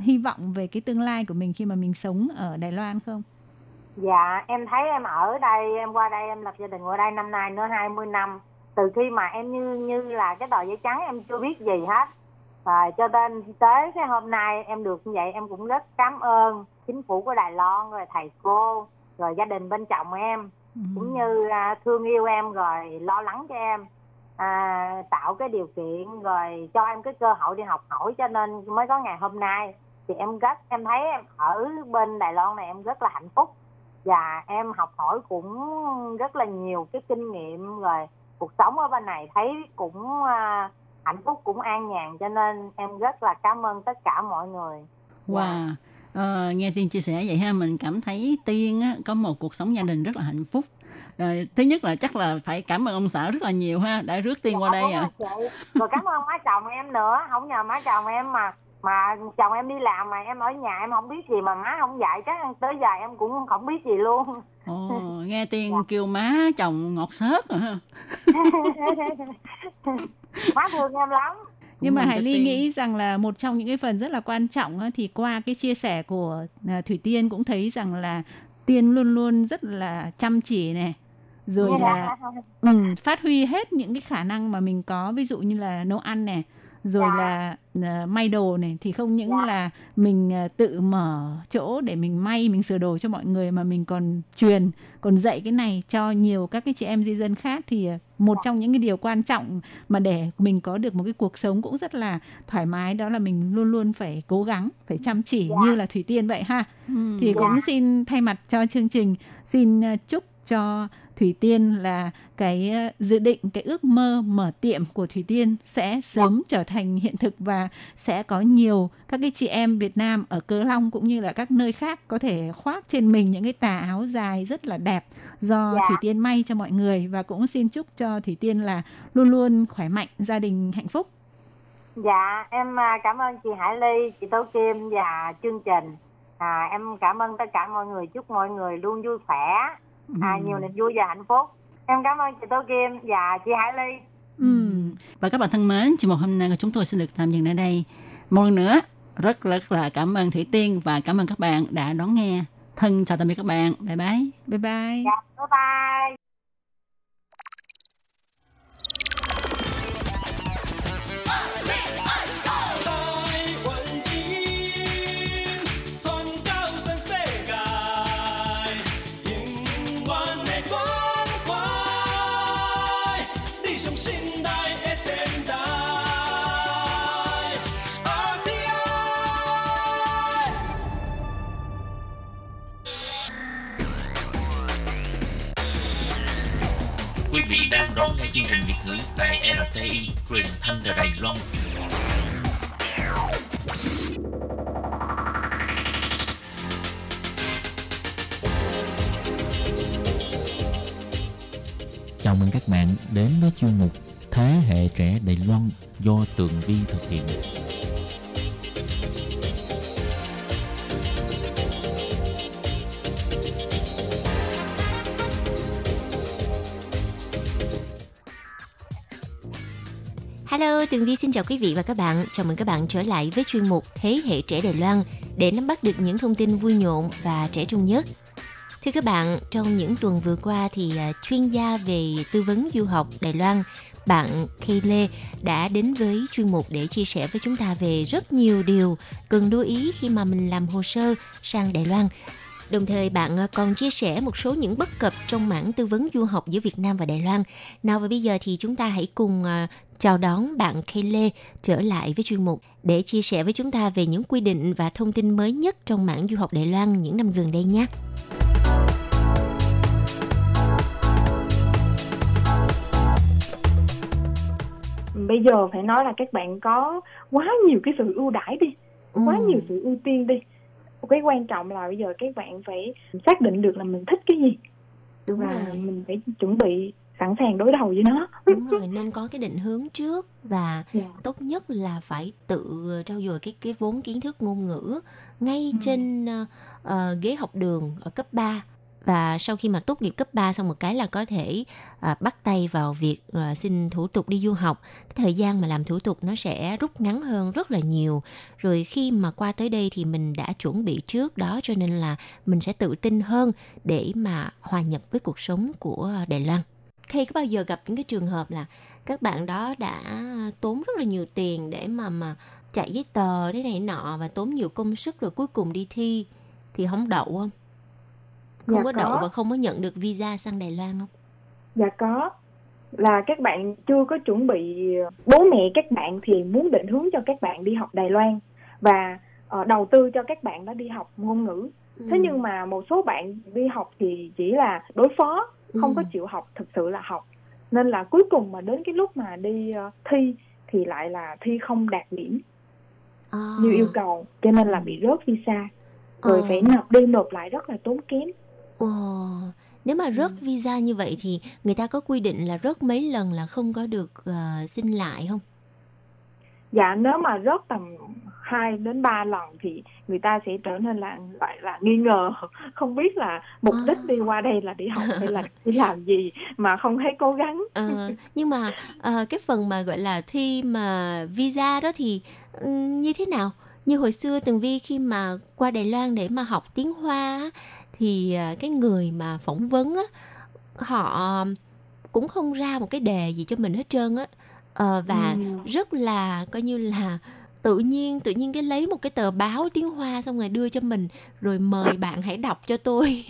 Speaker 1: hy vọng về cái tương lai của mình khi mà mình sống ở Đài Loan không?
Speaker 11: Dạ, em thấy em ở đây, em qua đây, em lập gia đình qua đây năm nay nữa 20 năm. Từ khi mà em như như là cái tờ giấy trắng em chưa biết gì hết. À, cho nên tới cái hôm nay em được như vậy em cũng rất cảm ơn chính phủ của Đài Loan, rồi thầy cô, rồi gia đình bên chồng em, cũng như à, thương yêu em rồi lo lắng cho em. À, tạo cái điều kiện rồi cho em cái cơ hội đi học hỏi cho nên mới có ngày hôm nay thì em rất em thấy em ở bên Đài Loan này em rất là hạnh phúc và em học hỏi cũng rất là nhiều cái kinh nghiệm rồi cuộc sống ở bên này thấy cũng à, hạnh phúc cũng an nhàn cho nên em rất là cảm ơn tất cả mọi người
Speaker 10: Wow. Ờ, nghe Tiên chia sẻ vậy ha, mình cảm thấy Tiên á, có một cuộc sống gia đình rất là hạnh phúc. Rồi, thứ nhất là chắc là phải cảm ơn ông xã rất là nhiều ha, đã rước Tiên qua
Speaker 11: Dạ,
Speaker 10: đây
Speaker 11: đúng
Speaker 10: à.
Speaker 11: rồi cảm ơn má chồng em nữa không nhờ má chồng em mà mà chồng em đi làm mà em ở nhà em không biết gì mà má không dạy chắc tới giờ em cũng không biết gì luôn
Speaker 10: Ồ, nghe Tiên kêu má chồng ngọt xớt rồi ha.
Speaker 11: má thương em lắm
Speaker 1: Nhưng mà Hải Ly
Speaker 10: Tiên.
Speaker 1: nghĩ rằng là một trong những cái phần rất là quan trọng á, thì qua cái chia sẻ của à, Thủy Tiên cũng thấy rằng là Tiên luôn luôn rất là chăm chỉ này rồi là ừ, phát huy hết những cái khả năng mà mình có ví dụ như là nấu ăn này rồi
Speaker 11: Dạ.
Speaker 1: là à, may đồ này thì không những
Speaker 11: Dạ.
Speaker 1: là mình à, tự mở chỗ để mình may mình sửa đồ cho mọi người mà mình còn truyền còn dạy cái này cho nhiều các cái chị em di dân khác thì à, một trong những cái điều quan trọng mà để mình có được một cái cuộc sống cũng rất là thoải mái đó là mình luôn luôn phải cố gắng phải chăm chỉ
Speaker 11: Dạ.
Speaker 1: như là thủy tiên vậy ha
Speaker 10: Ừ.
Speaker 1: thì
Speaker 11: Dạ.
Speaker 1: cũng xin thay mặt cho chương trình xin chúc cho Thủy Tiên là cái à, dự định cái ước mơ mở tiệm của Thủy Tiên sẽ sớm trở thành hiện thực và sẽ có nhiều các cái chị em Việt Nam ở Cớ Long cũng như là các nơi khác có thể khoác trên mình những cái tà áo dài rất là đẹp do
Speaker 11: Dạ.
Speaker 1: Thủy Tiên may cho mọi người và cũng xin chúc cho Thủy Tiên là luôn luôn khỏe mạnh, gia đình hạnh phúc.
Speaker 11: Dạ, em à, cảm ơn chị Hải Ly, chị Tố Kim và chương trình. À, em cảm ơn tất cả mọi người, chúc mọi người luôn vui khỏe, à, nhiều niềm vui và hạnh phúc. Em cảm ơn chị Tố Kim và chị Hải Ly.
Speaker 1: Ừ.
Speaker 10: Và các bạn thân mến, chương mục hôm nay của chúng tôi xin được tạm dừng tại đây. Một lần nữa, rất rất là cảm ơn Thủy Tiên và cảm ơn các bạn đã đón nghe. Thân chào tạm biệt các bạn. Bye bye.
Speaker 1: Bye bye.
Speaker 11: Dạ, bye bye.
Speaker 2: Chương trình Việt ngữ tại RTI truyền thanh từ Đài Loan. Chào mừng các bạn đến với chuyên mục Thế hệ trẻ Đài Loan do Tường Vi thực hiện.
Speaker 12: Tôi Tường Vi xin chào quý vị và các bạn. Chào mừng các bạn trở lại với chuyên mục Thế hệ trẻ Đài Loan để nắm bắt được những thông tin vui nhộn và trẻ trung nhất. Thưa các bạn, trong những tuần vừa qua thì à, chuyên gia về tư vấn du học Đài Loan, bạn Kay Lê đã đến với chuyên mục để chia sẻ với chúng ta về rất nhiều điều cần lưu ý khi mà mình làm hồ sơ sang Đài Loan. Đồng thời bạn à, còn chia sẻ một số những bất cập trong mảng tư vấn du học giữa Việt Nam và Đài Loan. Nào và bây giờ thì chúng ta hãy cùng à, chào đón bạn Kay Lê trở lại với chuyên mục để chia sẻ với chúng ta về những quy định và thông tin mới nhất trong mảng du học Đài Loan những năm gần đây nhé.
Speaker 13: bây giờ phải nói là các bạn có quá nhiều cái sự ưu đãi đi quá
Speaker 12: Ừ.
Speaker 13: nhiều sự ưu tiên đi cái quan trọng là bây giờ các bạn phải xác định được là mình thích cái gì
Speaker 12: Đúng
Speaker 13: và
Speaker 12: rồi.
Speaker 13: mình phải chuẩn bị sẵn sàng đối đầu với nó
Speaker 12: Đúng rồi, nên có cái định hướng trước và
Speaker 13: Dạ.
Speaker 12: tốt nhất là phải tự trau dồi cái cái vốn kiến thức ngôn ngữ ngay trên ờ, ờ, ghế học đường ở cấp 3 và sau khi mà tốt nghiệp cấp 3 xong một cái là có thể à, bắt tay vào việc à, xin thủ tục đi du học. Cái thời gian mà làm thủ tục nó sẽ rút ngắn hơn rất là nhiều. Rồi khi mà qua tới đây thì mình đã chuẩn bị trước đó cho nên là mình sẽ tự tin hơn để mà hòa nhập với cuộc sống của Đài Loan. Khi có bao giờ gặp những cái trường hợp là các bạn đó đã tốn rất là nhiều tiền để mà mà chạy giấy tờ thế này nọ và tốn nhiều công sức rồi cuối cùng đi thi thì không đậu không? Không
Speaker 13: Dạ
Speaker 12: có đậu
Speaker 13: có.
Speaker 12: và không có nhận được visa sang Đài Loan không?
Speaker 13: dạ có là các bạn chưa có chuẩn bị bố mẹ các bạn thì muốn định hướng cho các bạn đi học Đài Loan và ờ, đầu tư cho các bạn đó đi học ngôn ngữ
Speaker 12: Ừ.
Speaker 13: thế nhưng mà một số bạn đi học thì chỉ là đối phó không có
Speaker 12: Ừ.
Speaker 13: chịu học thực sự là học nên là cuối cùng mà đến cái lúc mà đi ờ, thi thì lại là thi không đạt điểm
Speaker 12: À.
Speaker 13: như yêu cầu cho nên là bị rớt visa rồi
Speaker 12: Ờ.
Speaker 13: phải nộp đi nộp lại rất là tốn kém
Speaker 12: Ồ, nếu mà
Speaker 13: Ừ.
Speaker 12: rớt visa như vậy thì người ta có quy định là rớt mấy lần là không có được ờ, xin lại không?
Speaker 13: dạ nếu mà rớt tầm 2 đến 3 lần thì người ta sẽ trở nên là gọi là nghi ngờ không biết là mục đích đi qua đây là đi học hay là đi làm gì mà không thấy cố gắng
Speaker 12: Ờ, nhưng mà ờ, cái phần mà gọi là thi mà visa đó thì ừm, như thế nào? Như hồi xưa Tường Vi khi mà qua Đài Loan để mà học tiếng Hoa thì ờ, cái người mà phỏng vấn á, họ cũng không ra một cái đề gì cho mình hết trơn á Ờ, và
Speaker 13: Ừ.
Speaker 12: rất là coi như là tự nhiên tự nhiên cái lấy một cái tờ báo tiếng Hoa xong rồi đưa cho mình rồi mời bạn hãy đọc cho tôi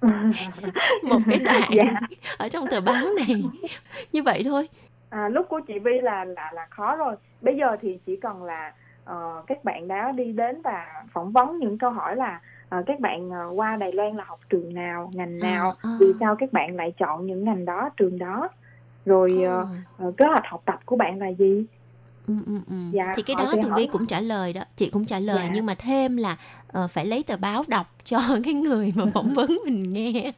Speaker 12: một cái đoạn
Speaker 13: Dạ.
Speaker 12: ở trong tờ báo này như vậy thôi
Speaker 13: À, lúc của chị Vi là là là khó rồi. Bây giờ thì chỉ cần là ờ, các bạn đã đi đến và phỏng vấn những câu hỏi là ờ, các bạn ờ, qua Đài Loan là học trường nào, ngành nào,
Speaker 12: à.
Speaker 13: vì sao các bạn lại chọn những ngành đó, trường đó, rồi ờ, ờ, kế hoạch học tập của bạn là gì?
Speaker 12: Ừ, ừ, ừ.
Speaker 13: Dạ,
Speaker 12: thì cái đó Tường
Speaker 13: hỏi
Speaker 12: Vi cũng trả lời đó chị cũng trả lời
Speaker 13: Dạ.
Speaker 12: nhưng mà thêm là ờ, phải lấy tờ báo đọc cho cái người mà phỏng vấn mình nghe.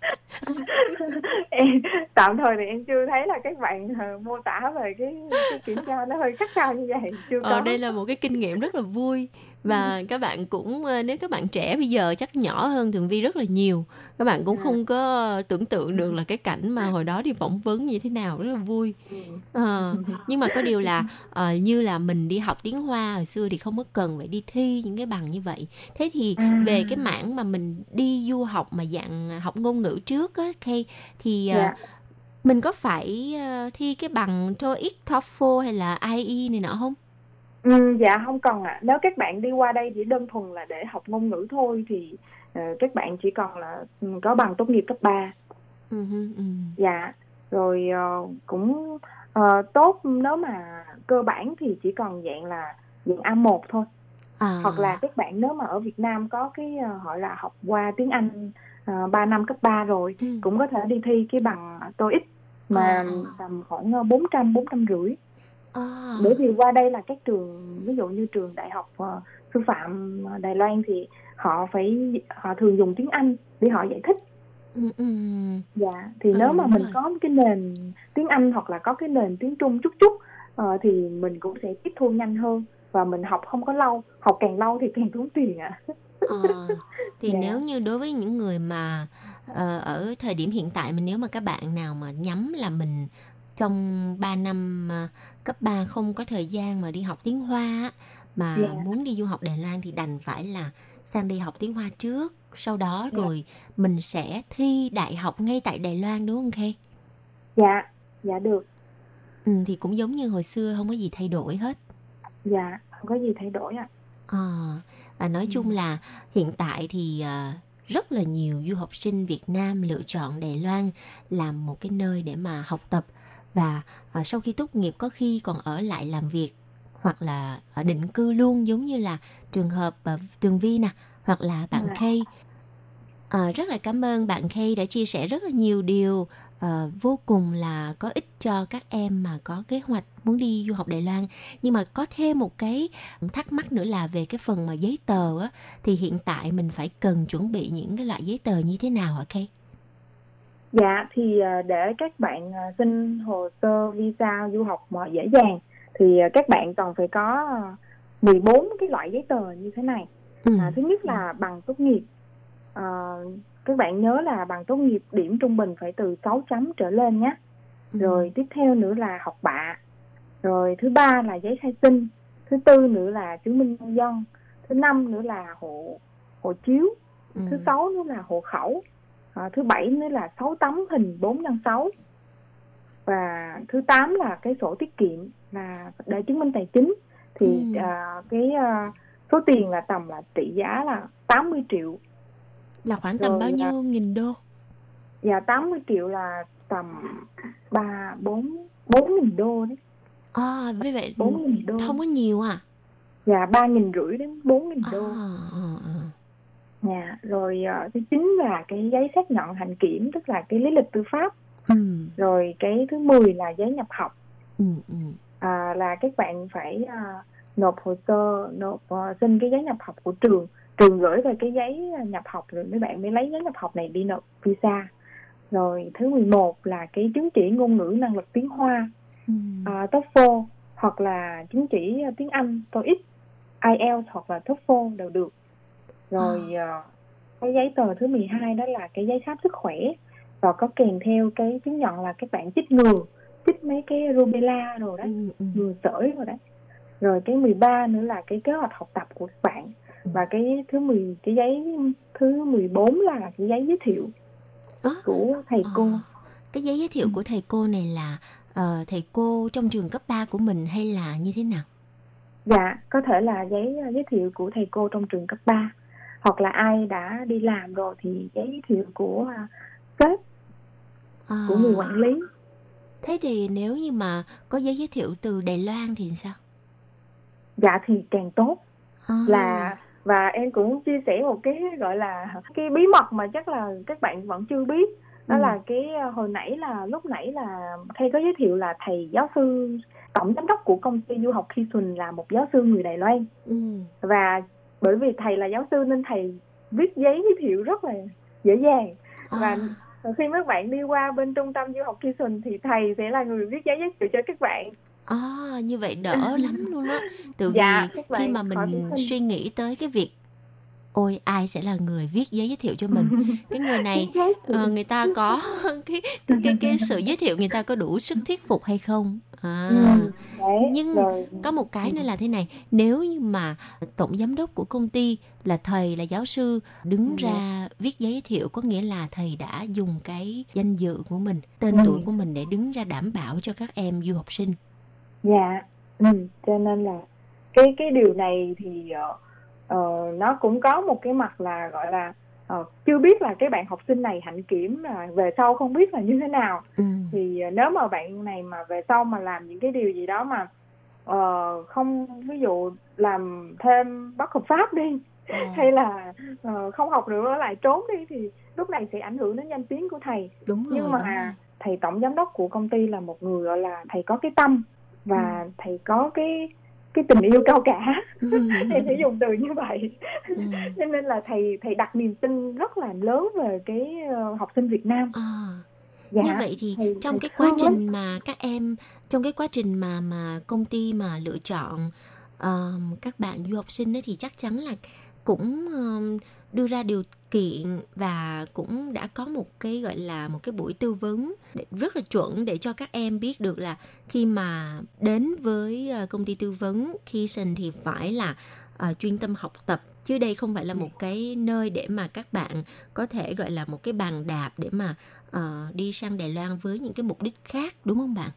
Speaker 13: Em tạm thời thì em chưa thấy là các bạn ờ, mô tả về cái, cái kiểm tra nó hơi khắc khe như vậy chưa có.
Speaker 12: Ờ, đây là một cái kinh nghiệm rất là vui và các bạn cũng ờ, nếu các bạn trẻ bây giờ chắc nhỏ hơn Tường Vi rất là nhiều. Các bạn cũng không có tưởng tượng được là cái cảnh mà hồi đó đi phỏng vấn như thế nào rất là vui. Ờ, nhưng mà có điều là ờ, như là mình đi học tiếng Hoa hồi xưa thì không có cần phải đi thi những cái bằng như vậy. Thế thì
Speaker 13: À.
Speaker 12: về cái mảng mà mình đi du học mà dạng học ngôn ngữ trước á Kay, thì ờ,
Speaker 13: Dạ.
Speaker 12: mình có phải ờ, thi cái bằng TOEIC, TOEFL hay là IE này nọ không?
Speaker 13: Ừ, dạ không cần ạ. Nếu các bạn đi qua đây chỉ đơn thuần là để học ngôn ngữ thôi thì ờ, các bạn chỉ cần là ừ, có bằng tốt nghiệp cấp 3.
Speaker 12: Ừ, hừ, ừ.
Speaker 13: Dạ. Rồi ờ, cũng Ờ, tốt nếu mà cơ bản thì chỉ còn dạng là dạng A1 thôi.
Speaker 12: À.
Speaker 13: Hoặc là các bạn nếu mà ở Việt Nam có cái ờ, gọi là học qua tiếng Anh uh, 3 năm cấp 3 rồi
Speaker 12: Ừ.
Speaker 13: cũng có thể đi thi cái bằng TOEIC mà
Speaker 12: À.
Speaker 13: tầm khoảng ờ, 400 450
Speaker 12: À.
Speaker 13: bởi vì qua đây là các trường ví dụ như trường đại học ờ, sư phạm Đài Loan thì họ phải họ thường dùng tiếng Anh để họ giải thích
Speaker 12: Ừ, ừ.
Speaker 13: dạ thì
Speaker 12: Ừ,
Speaker 13: nếu mà mình
Speaker 12: rồi.
Speaker 13: có cái nền tiếng Anh hoặc là có cái nền tiếng Trung chút chút ờ, thì mình cũng sẽ tiếp thu nhanh hơn và mình học không có lâu học càng lâu thì càng tốn tiền ạ
Speaker 12: Ờ, thì
Speaker 13: Dạ.
Speaker 12: nếu như đối với những người mà ờ, ở thời điểm hiện tại mình nếu mà các bạn nào mà nhắm là mình trong 3 năm ờ, cấp 3 không có thời gian mà đi học tiếng Hoa mà
Speaker 13: Dạ.
Speaker 12: muốn đi du học Đài Loan thì đành phải là sang đi học tiếng Hoa trước sau đó
Speaker 13: Dạ.
Speaker 12: rồi mình sẽ thi đại học ngay tại Đài Loan đúng không Kay?
Speaker 13: dạ dạ được
Speaker 12: Ừ, thì cũng giống như hồi xưa không có gì thay đổi hết.
Speaker 13: Dạ không có gì thay đổi ạ
Speaker 12: À, và nói chung là hiện tại thì à, rất là nhiều du học sinh Việt Nam lựa chọn Đài Loan làm một cái nơi để mà học tập và à, sau khi tốt nghiệp có khi còn ở lại làm việc hoặc là ở định cư luôn giống như là trường hợp à, Tường Vi nè hoặc là bạn
Speaker 13: Dạ.
Speaker 12: Kay. À, rất là cảm ơn bạn Kay đã chia sẻ rất là nhiều điều à, vô cùng là có ích cho các em mà có kế hoạch muốn đi du học Đài Loan. Nhưng mà có thêm một cái thắc mắc nữa là về cái phần mà giấy tờ á thì hiện tại mình phải cần chuẩn bị những cái loại giấy tờ như thế nào hả Kay?
Speaker 13: Dạ thì ờ, để các bạn ờ, xin hồ sơ visa du học mà dễ dàng thì các bạn còn phải có ờ, 14 cái loại giấy tờ như thế này.
Speaker 12: Ừ.
Speaker 13: À, thứ nhất là bằng tốt nghiệp. Ờ, các bạn nhớ là bằng tốt nghiệp điểm trung bình phải từ 6 chấm trở lên nhé.
Speaker 12: Ừ.
Speaker 13: Rồi tiếp theo nữa là học bạ. Rồi thứ ba là giấy khai sinh. Thứ tư nữa là chứng minh nhân dân. Thứ năm nữa là hộ hộ chiếu.
Speaker 12: Ừ.
Speaker 13: Thứ sáu nữa là hộ khẩu. À, thứ bảy nữa là 6 tấm hình 4 x 6 và thứ tám là cái sổ tiết kiệm là để chứng minh tài chính thì
Speaker 12: Ừ.
Speaker 13: à, cái à, số tiền là tầm là trị giá là 80 triệu
Speaker 12: là khoảng tầm
Speaker 13: Rồi
Speaker 12: bao
Speaker 13: là-
Speaker 12: nhiêu nghìn đô?
Speaker 13: và 80 triệu là tầm 3 4 4 nghìn đô đấy
Speaker 12: À, với vậy
Speaker 13: 4 nghìn đô
Speaker 12: không có nhiều à?
Speaker 13: và 3 nghìn rưỡi đến 4 nghìn đô
Speaker 12: À, à, à.
Speaker 13: Dạ, rồi à, thứ chín là cái giấy xác nhận hành kiểm tức là cái lý lịch tư pháp
Speaker 12: Ừ,
Speaker 13: rồi cái thứ 10 là giấy nhập học
Speaker 12: ừ, ừ.
Speaker 13: à, là các bạn phải à, nộp hồ sơ nộp à, xin cái giấy nhập học của trường trường gửi về cái giấy à, nhập học rồi mấy bạn mới lấy giấy nhập học này đi nộp visa rồi thứ 11 là cái chứng chỉ ngôn ngữ năng lực tiếng Hoa
Speaker 12: Ừ.
Speaker 13: à, TOEFL hoặc là chứng chỉ à, tiếng Anh TOEIC IELTS hoặc là TOEFL đều được rồi à, cái giấy tờ thứ 12 đó là cái giấy khám sức khỏe và có kèm theo cái chứng nhận là các bạn chích ngừa chích mấy cái rubella rồi đó
Speaker 12: Ừ, ừ.
Speaker 13: ngừa sởi rồi đấy rồi cái 13 nữa là cái kế hoạch học tập của các bạn. Và cái thứ 10 cái giấy thứ 14 là cái giấy giới thiệu
Speaker 12: Ơ?
Speaker 13: của thầy cô
Speaker 12: À, cái giấy giới thiệu của thầy cô này là ờ, thầy cô trong trường cấp 3 của mình hay là như thế nào?
Speaker 13: dạ có thể là giấy uh, giới thiệu của thầy cô trong trường cấp 3 hoặc là ai đã đi làm rồi thì giấy giới thiệu của uh, sếp
Speaker 12: À,
Speaker 13: của người quản lý
Speaker 12: Thế thì nếu như mà có giấy giới thiệu từ Đài Loan thì sao?
Speaker 13: dạ thì càng tốt
Speaker 12: À,
Speaker 13: là và em cũng chia sẻ một cái gọi là cái bí mật mà chắc là các bạn vẫn chưa biết. Đó
Speaker 12: Ừ.
Speaker 13: là cái ờ, hồi nãy là lúc nãy là thầy có giới thiệu là thầy giáo sư tổng giám đốc của công ty du học Khi Xuân là một giáo sư người Đài Loan.
Speaker 12: Ừ.
Speaker 13: và bởi vì thầy là giáo sư nên thầy viết giấy giới thiệu rất là dễ dàng. Và
Speaker 12: À,
Speaker 13: khi các bạn đi qua bên trung tâm du học Khi Xuân thì thầy sẽ là người viết giấy giới thiệu cho các bạn
Speaker 12: à, như vậy đỡ lắm luôn á. Từ vì
Speaker 13: Dạ, các
Speaker 12: khi mà mình suy nghĩ tới cái việc ôi ai sẽ là người viết giấy giới thiệu cho mình? Cái người này ờ, người ta có cái cái, cái cái sự giới thiệu người ta có đủ sức thuyết phục hay không? À.
Speaker 13: Ừ,
Speaker 12: nhưng có một cái nữa là thế này nếu như mà tổng giám đốc của công ty là thầy là giáo sư đứng
Speaker 13: Ừ.
Speaker 12: ra viết giấy giới thiệu có nghĩa là thầy đã dùng cái danh dự của mình tên
Speaker 13: Ừ.
Speaker 12: tuổi của mình để đứng ra đảm bảo cho các em du học sinh
Speaker 13: Dạ, ừ, cho nên là cái cái điều này thì ờ, ờ, nó cũng có một cái mặt là gọi là ờ, chưa biết là cái bạn học sinh này hạnh kiểm là về sau không biết là như thế nào
Speaker 12: Ừ.
Speaker 13: thì ờ, nếu mà bạn này mà về sau mà làm những cái điều gì đó mà ờ, không ví dụ làm thêm bất hợp pháp đi
Speaker 12: Ờ.
Speaker 13: hay là ờ, không học nữa lại trốn đi thì lúc này sẽ ảnh hưởng đến danh tiếng của thầy
Speaker 12: đúng rồi
Speaker 13: nhưng
Speaker 12: đúng rồi.
Speaker 13: mà thầy tổng giám đốc của công ty là một người gọi là thầy có cái tâm và thầy có cái cái tình yêu cao cả
Speaker 12: Ừ.
Speaker 13: em sẽ dùng từ như vậy
Speaker 12: Ừ.
Speaker 13: cho nên là thầy thầy đặt niềm tin rất là lớn về cái ờ, học sinh Việt Nam
Speaker 12: À.
Speaker 13: dạ
Speaker 12: Như vậy thì
Speaker 13: thầy-
Speaker 12: trong
Speaker 13: thầy
Speaker 12: cái quá
Speaker 13: thương lắm.
Speaker 12: trình mà các em trong cái quá trình mà mà công ty mà lựa chọn ờm, các bạn du học sinh ấy thì chắc chắn là cũng ờm, đưa ra điều kiện và cũng đã có một cái gọi là một cái buổi tư vấn rất là chuẩn để cho các em biết được là khi mà đến với ờ, công ty tư vấn Keyson thì phải là uh, chuyên tâm học tập. Chứ đây không phải là một cái nơi để mà các bạn có thể gọi là một cái bàn đạp để mà uh, đi sang Đài Loan với những cái mục đích khác đúng không bạn?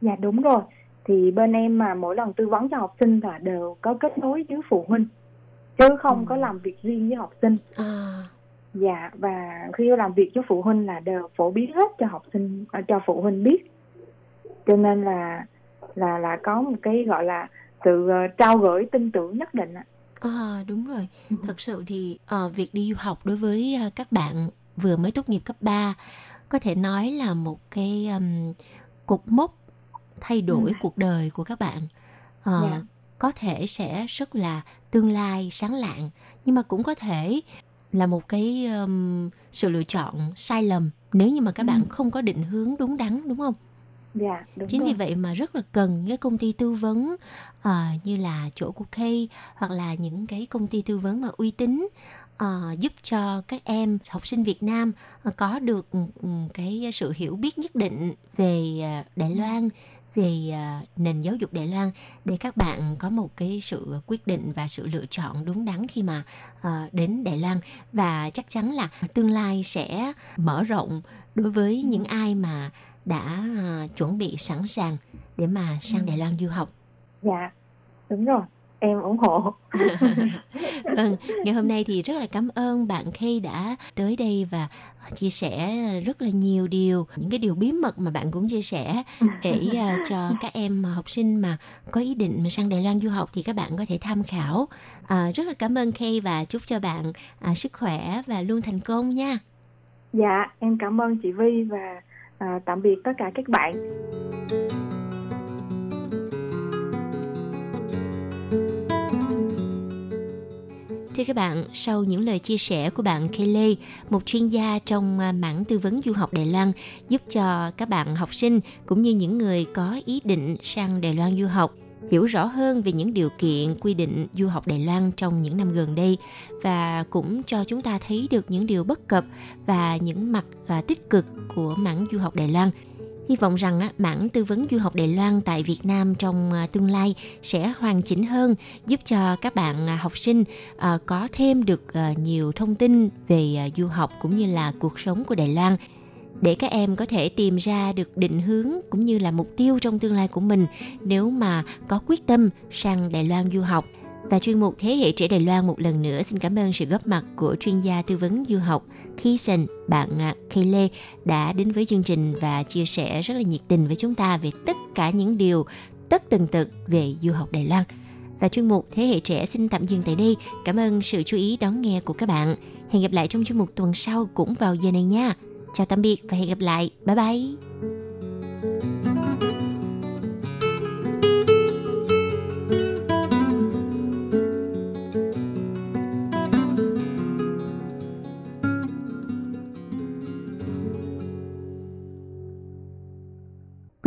Speaker 13: dạ đúng rồi. Thì bên em mà mỗi lần tư vấn cho học sinh là đều có kết nối với phụ huynh chứ không
Speaker 12: Ừ.
Speaker 13: có làm việc riêng với học sinh
Speaker 12: À,
Speaker 13: dạ và khi làm việc với phụ huynh là đều phổ biến hết cho học sinh à, cho phụ huynh biết cho nên là là là có một cái gọi là sự ờ, trao gửi tin tưởng nhất định ạ
Speaker 12: à đúng rồi. Thật sự thì ờ, việc đi du học đối với ờ, các bạn vừa mới tốt nghiệp cấp 3 có thể nói là một cái um, cột mốc thay đổi cuộc đời của các bạn. Ờ,
Speaker 13: Dạ.
Speaker 12: Có thể sẽ rất là tương lai sáng lạng nhưng mà cũng có thể là một cái um, sự lựa chọn sai lầm nếu như mà các bạn không có định hướng đúng đắn đúng không?
Speaker 13: dạ đúng
Speaker 12: Chính
Speaker 13: rồi.
Speaker 12: vì vậy mà rất là cần cái công ty tư vấn ờ, như là chỗ của Kay hoặc là những cái công ty tư vấn mà uy tín ờ, giúp cho các em học sinh Việt Nam ờ, có được ừ, ừ, cái sự hiểu biết nhất định về ờ, Đài Loan về ờ, nền giáo dục Đài Loan để các bạn có một cái sự quyết định và sự lựa chọn đúng đắn khi mà ờ, đến Đài Loan. Và chắc chắn là tương lai sẽ mở rộng đối với những ai mà đã à, chuẩn bị sẵn sàng để mà sang Đài Loan du học.
Speaker 13: dạ đúng rồi em ủng hộ
Speaker 12: Vâng, ngày hôm nay thì rất là cảm ơn bạn Kay đã tới đây và chia sẻ rất là nhiều điều, những cái điều bí mật mà bạn cũng chia sẻ để à, cho các em học sinh mà có ý định mà sang Đài Loan du học thì các bạn có thể tham khảo. À, rất là cảm ơn Kay và chúc cho bạn à, sức khỏe và luôn thành công nha.
Speaker 13: dạ em cảm ơn chị Vi và à, tạm biệt tất cả các bạn
Speaker 12: Thưa các bạn, sau những lời chia sẻ của bạn Kelly, một chuyên gia trong à, mảng tư vấn du học Đài Loan, giúp cho các bạn học sinh cũng như những người có ý định sang Đài Loan du học hiểu rõ hơn về những điều kiện quy định du học Đài Loan trong những năm gần đây và cũng cho chúng ta thấy được những điều bất cập và những mặt à, tích cực của mảng du học Đài Loan. Hy vọng rằng á, mảng tư vấn du học Đài Loan tại Việt Nam trong à, tương lai sẽ hoàn chỉnh hơn, giúp cho các bạn à, học sinh à, có thêm được nhiều thông tin về du học cũng như là cuộc sống của Đài Loan để các em có thể tìm ra được định hướng cũng như là mục tiêu trong tương lai của mình nếu mà có quyết tâm sang Đài Loan du học. Và chuyên mục Thế hệ trẻ Đài Loan một lần nữa xin cảm ơn sự góp mặt của chuyên gia tư vấn du học Kison, bạn à, Kay Lê đã đến với chương trình và chia sẻ rất là nhiệt tình với chúng ta về tất cả những điều tất tần tật về du học Đài Loan. Và chuyên mục Thế hệ trẻ xin tạm dừng tại đây. Cảm ơn sự chú ý đón nghe của các bạn. Hẹn gặp lại trong chuyên mục tuần sau cũng vào giờ này nha. Chào tạm biệt và hẹn gặp lại. Bye bye.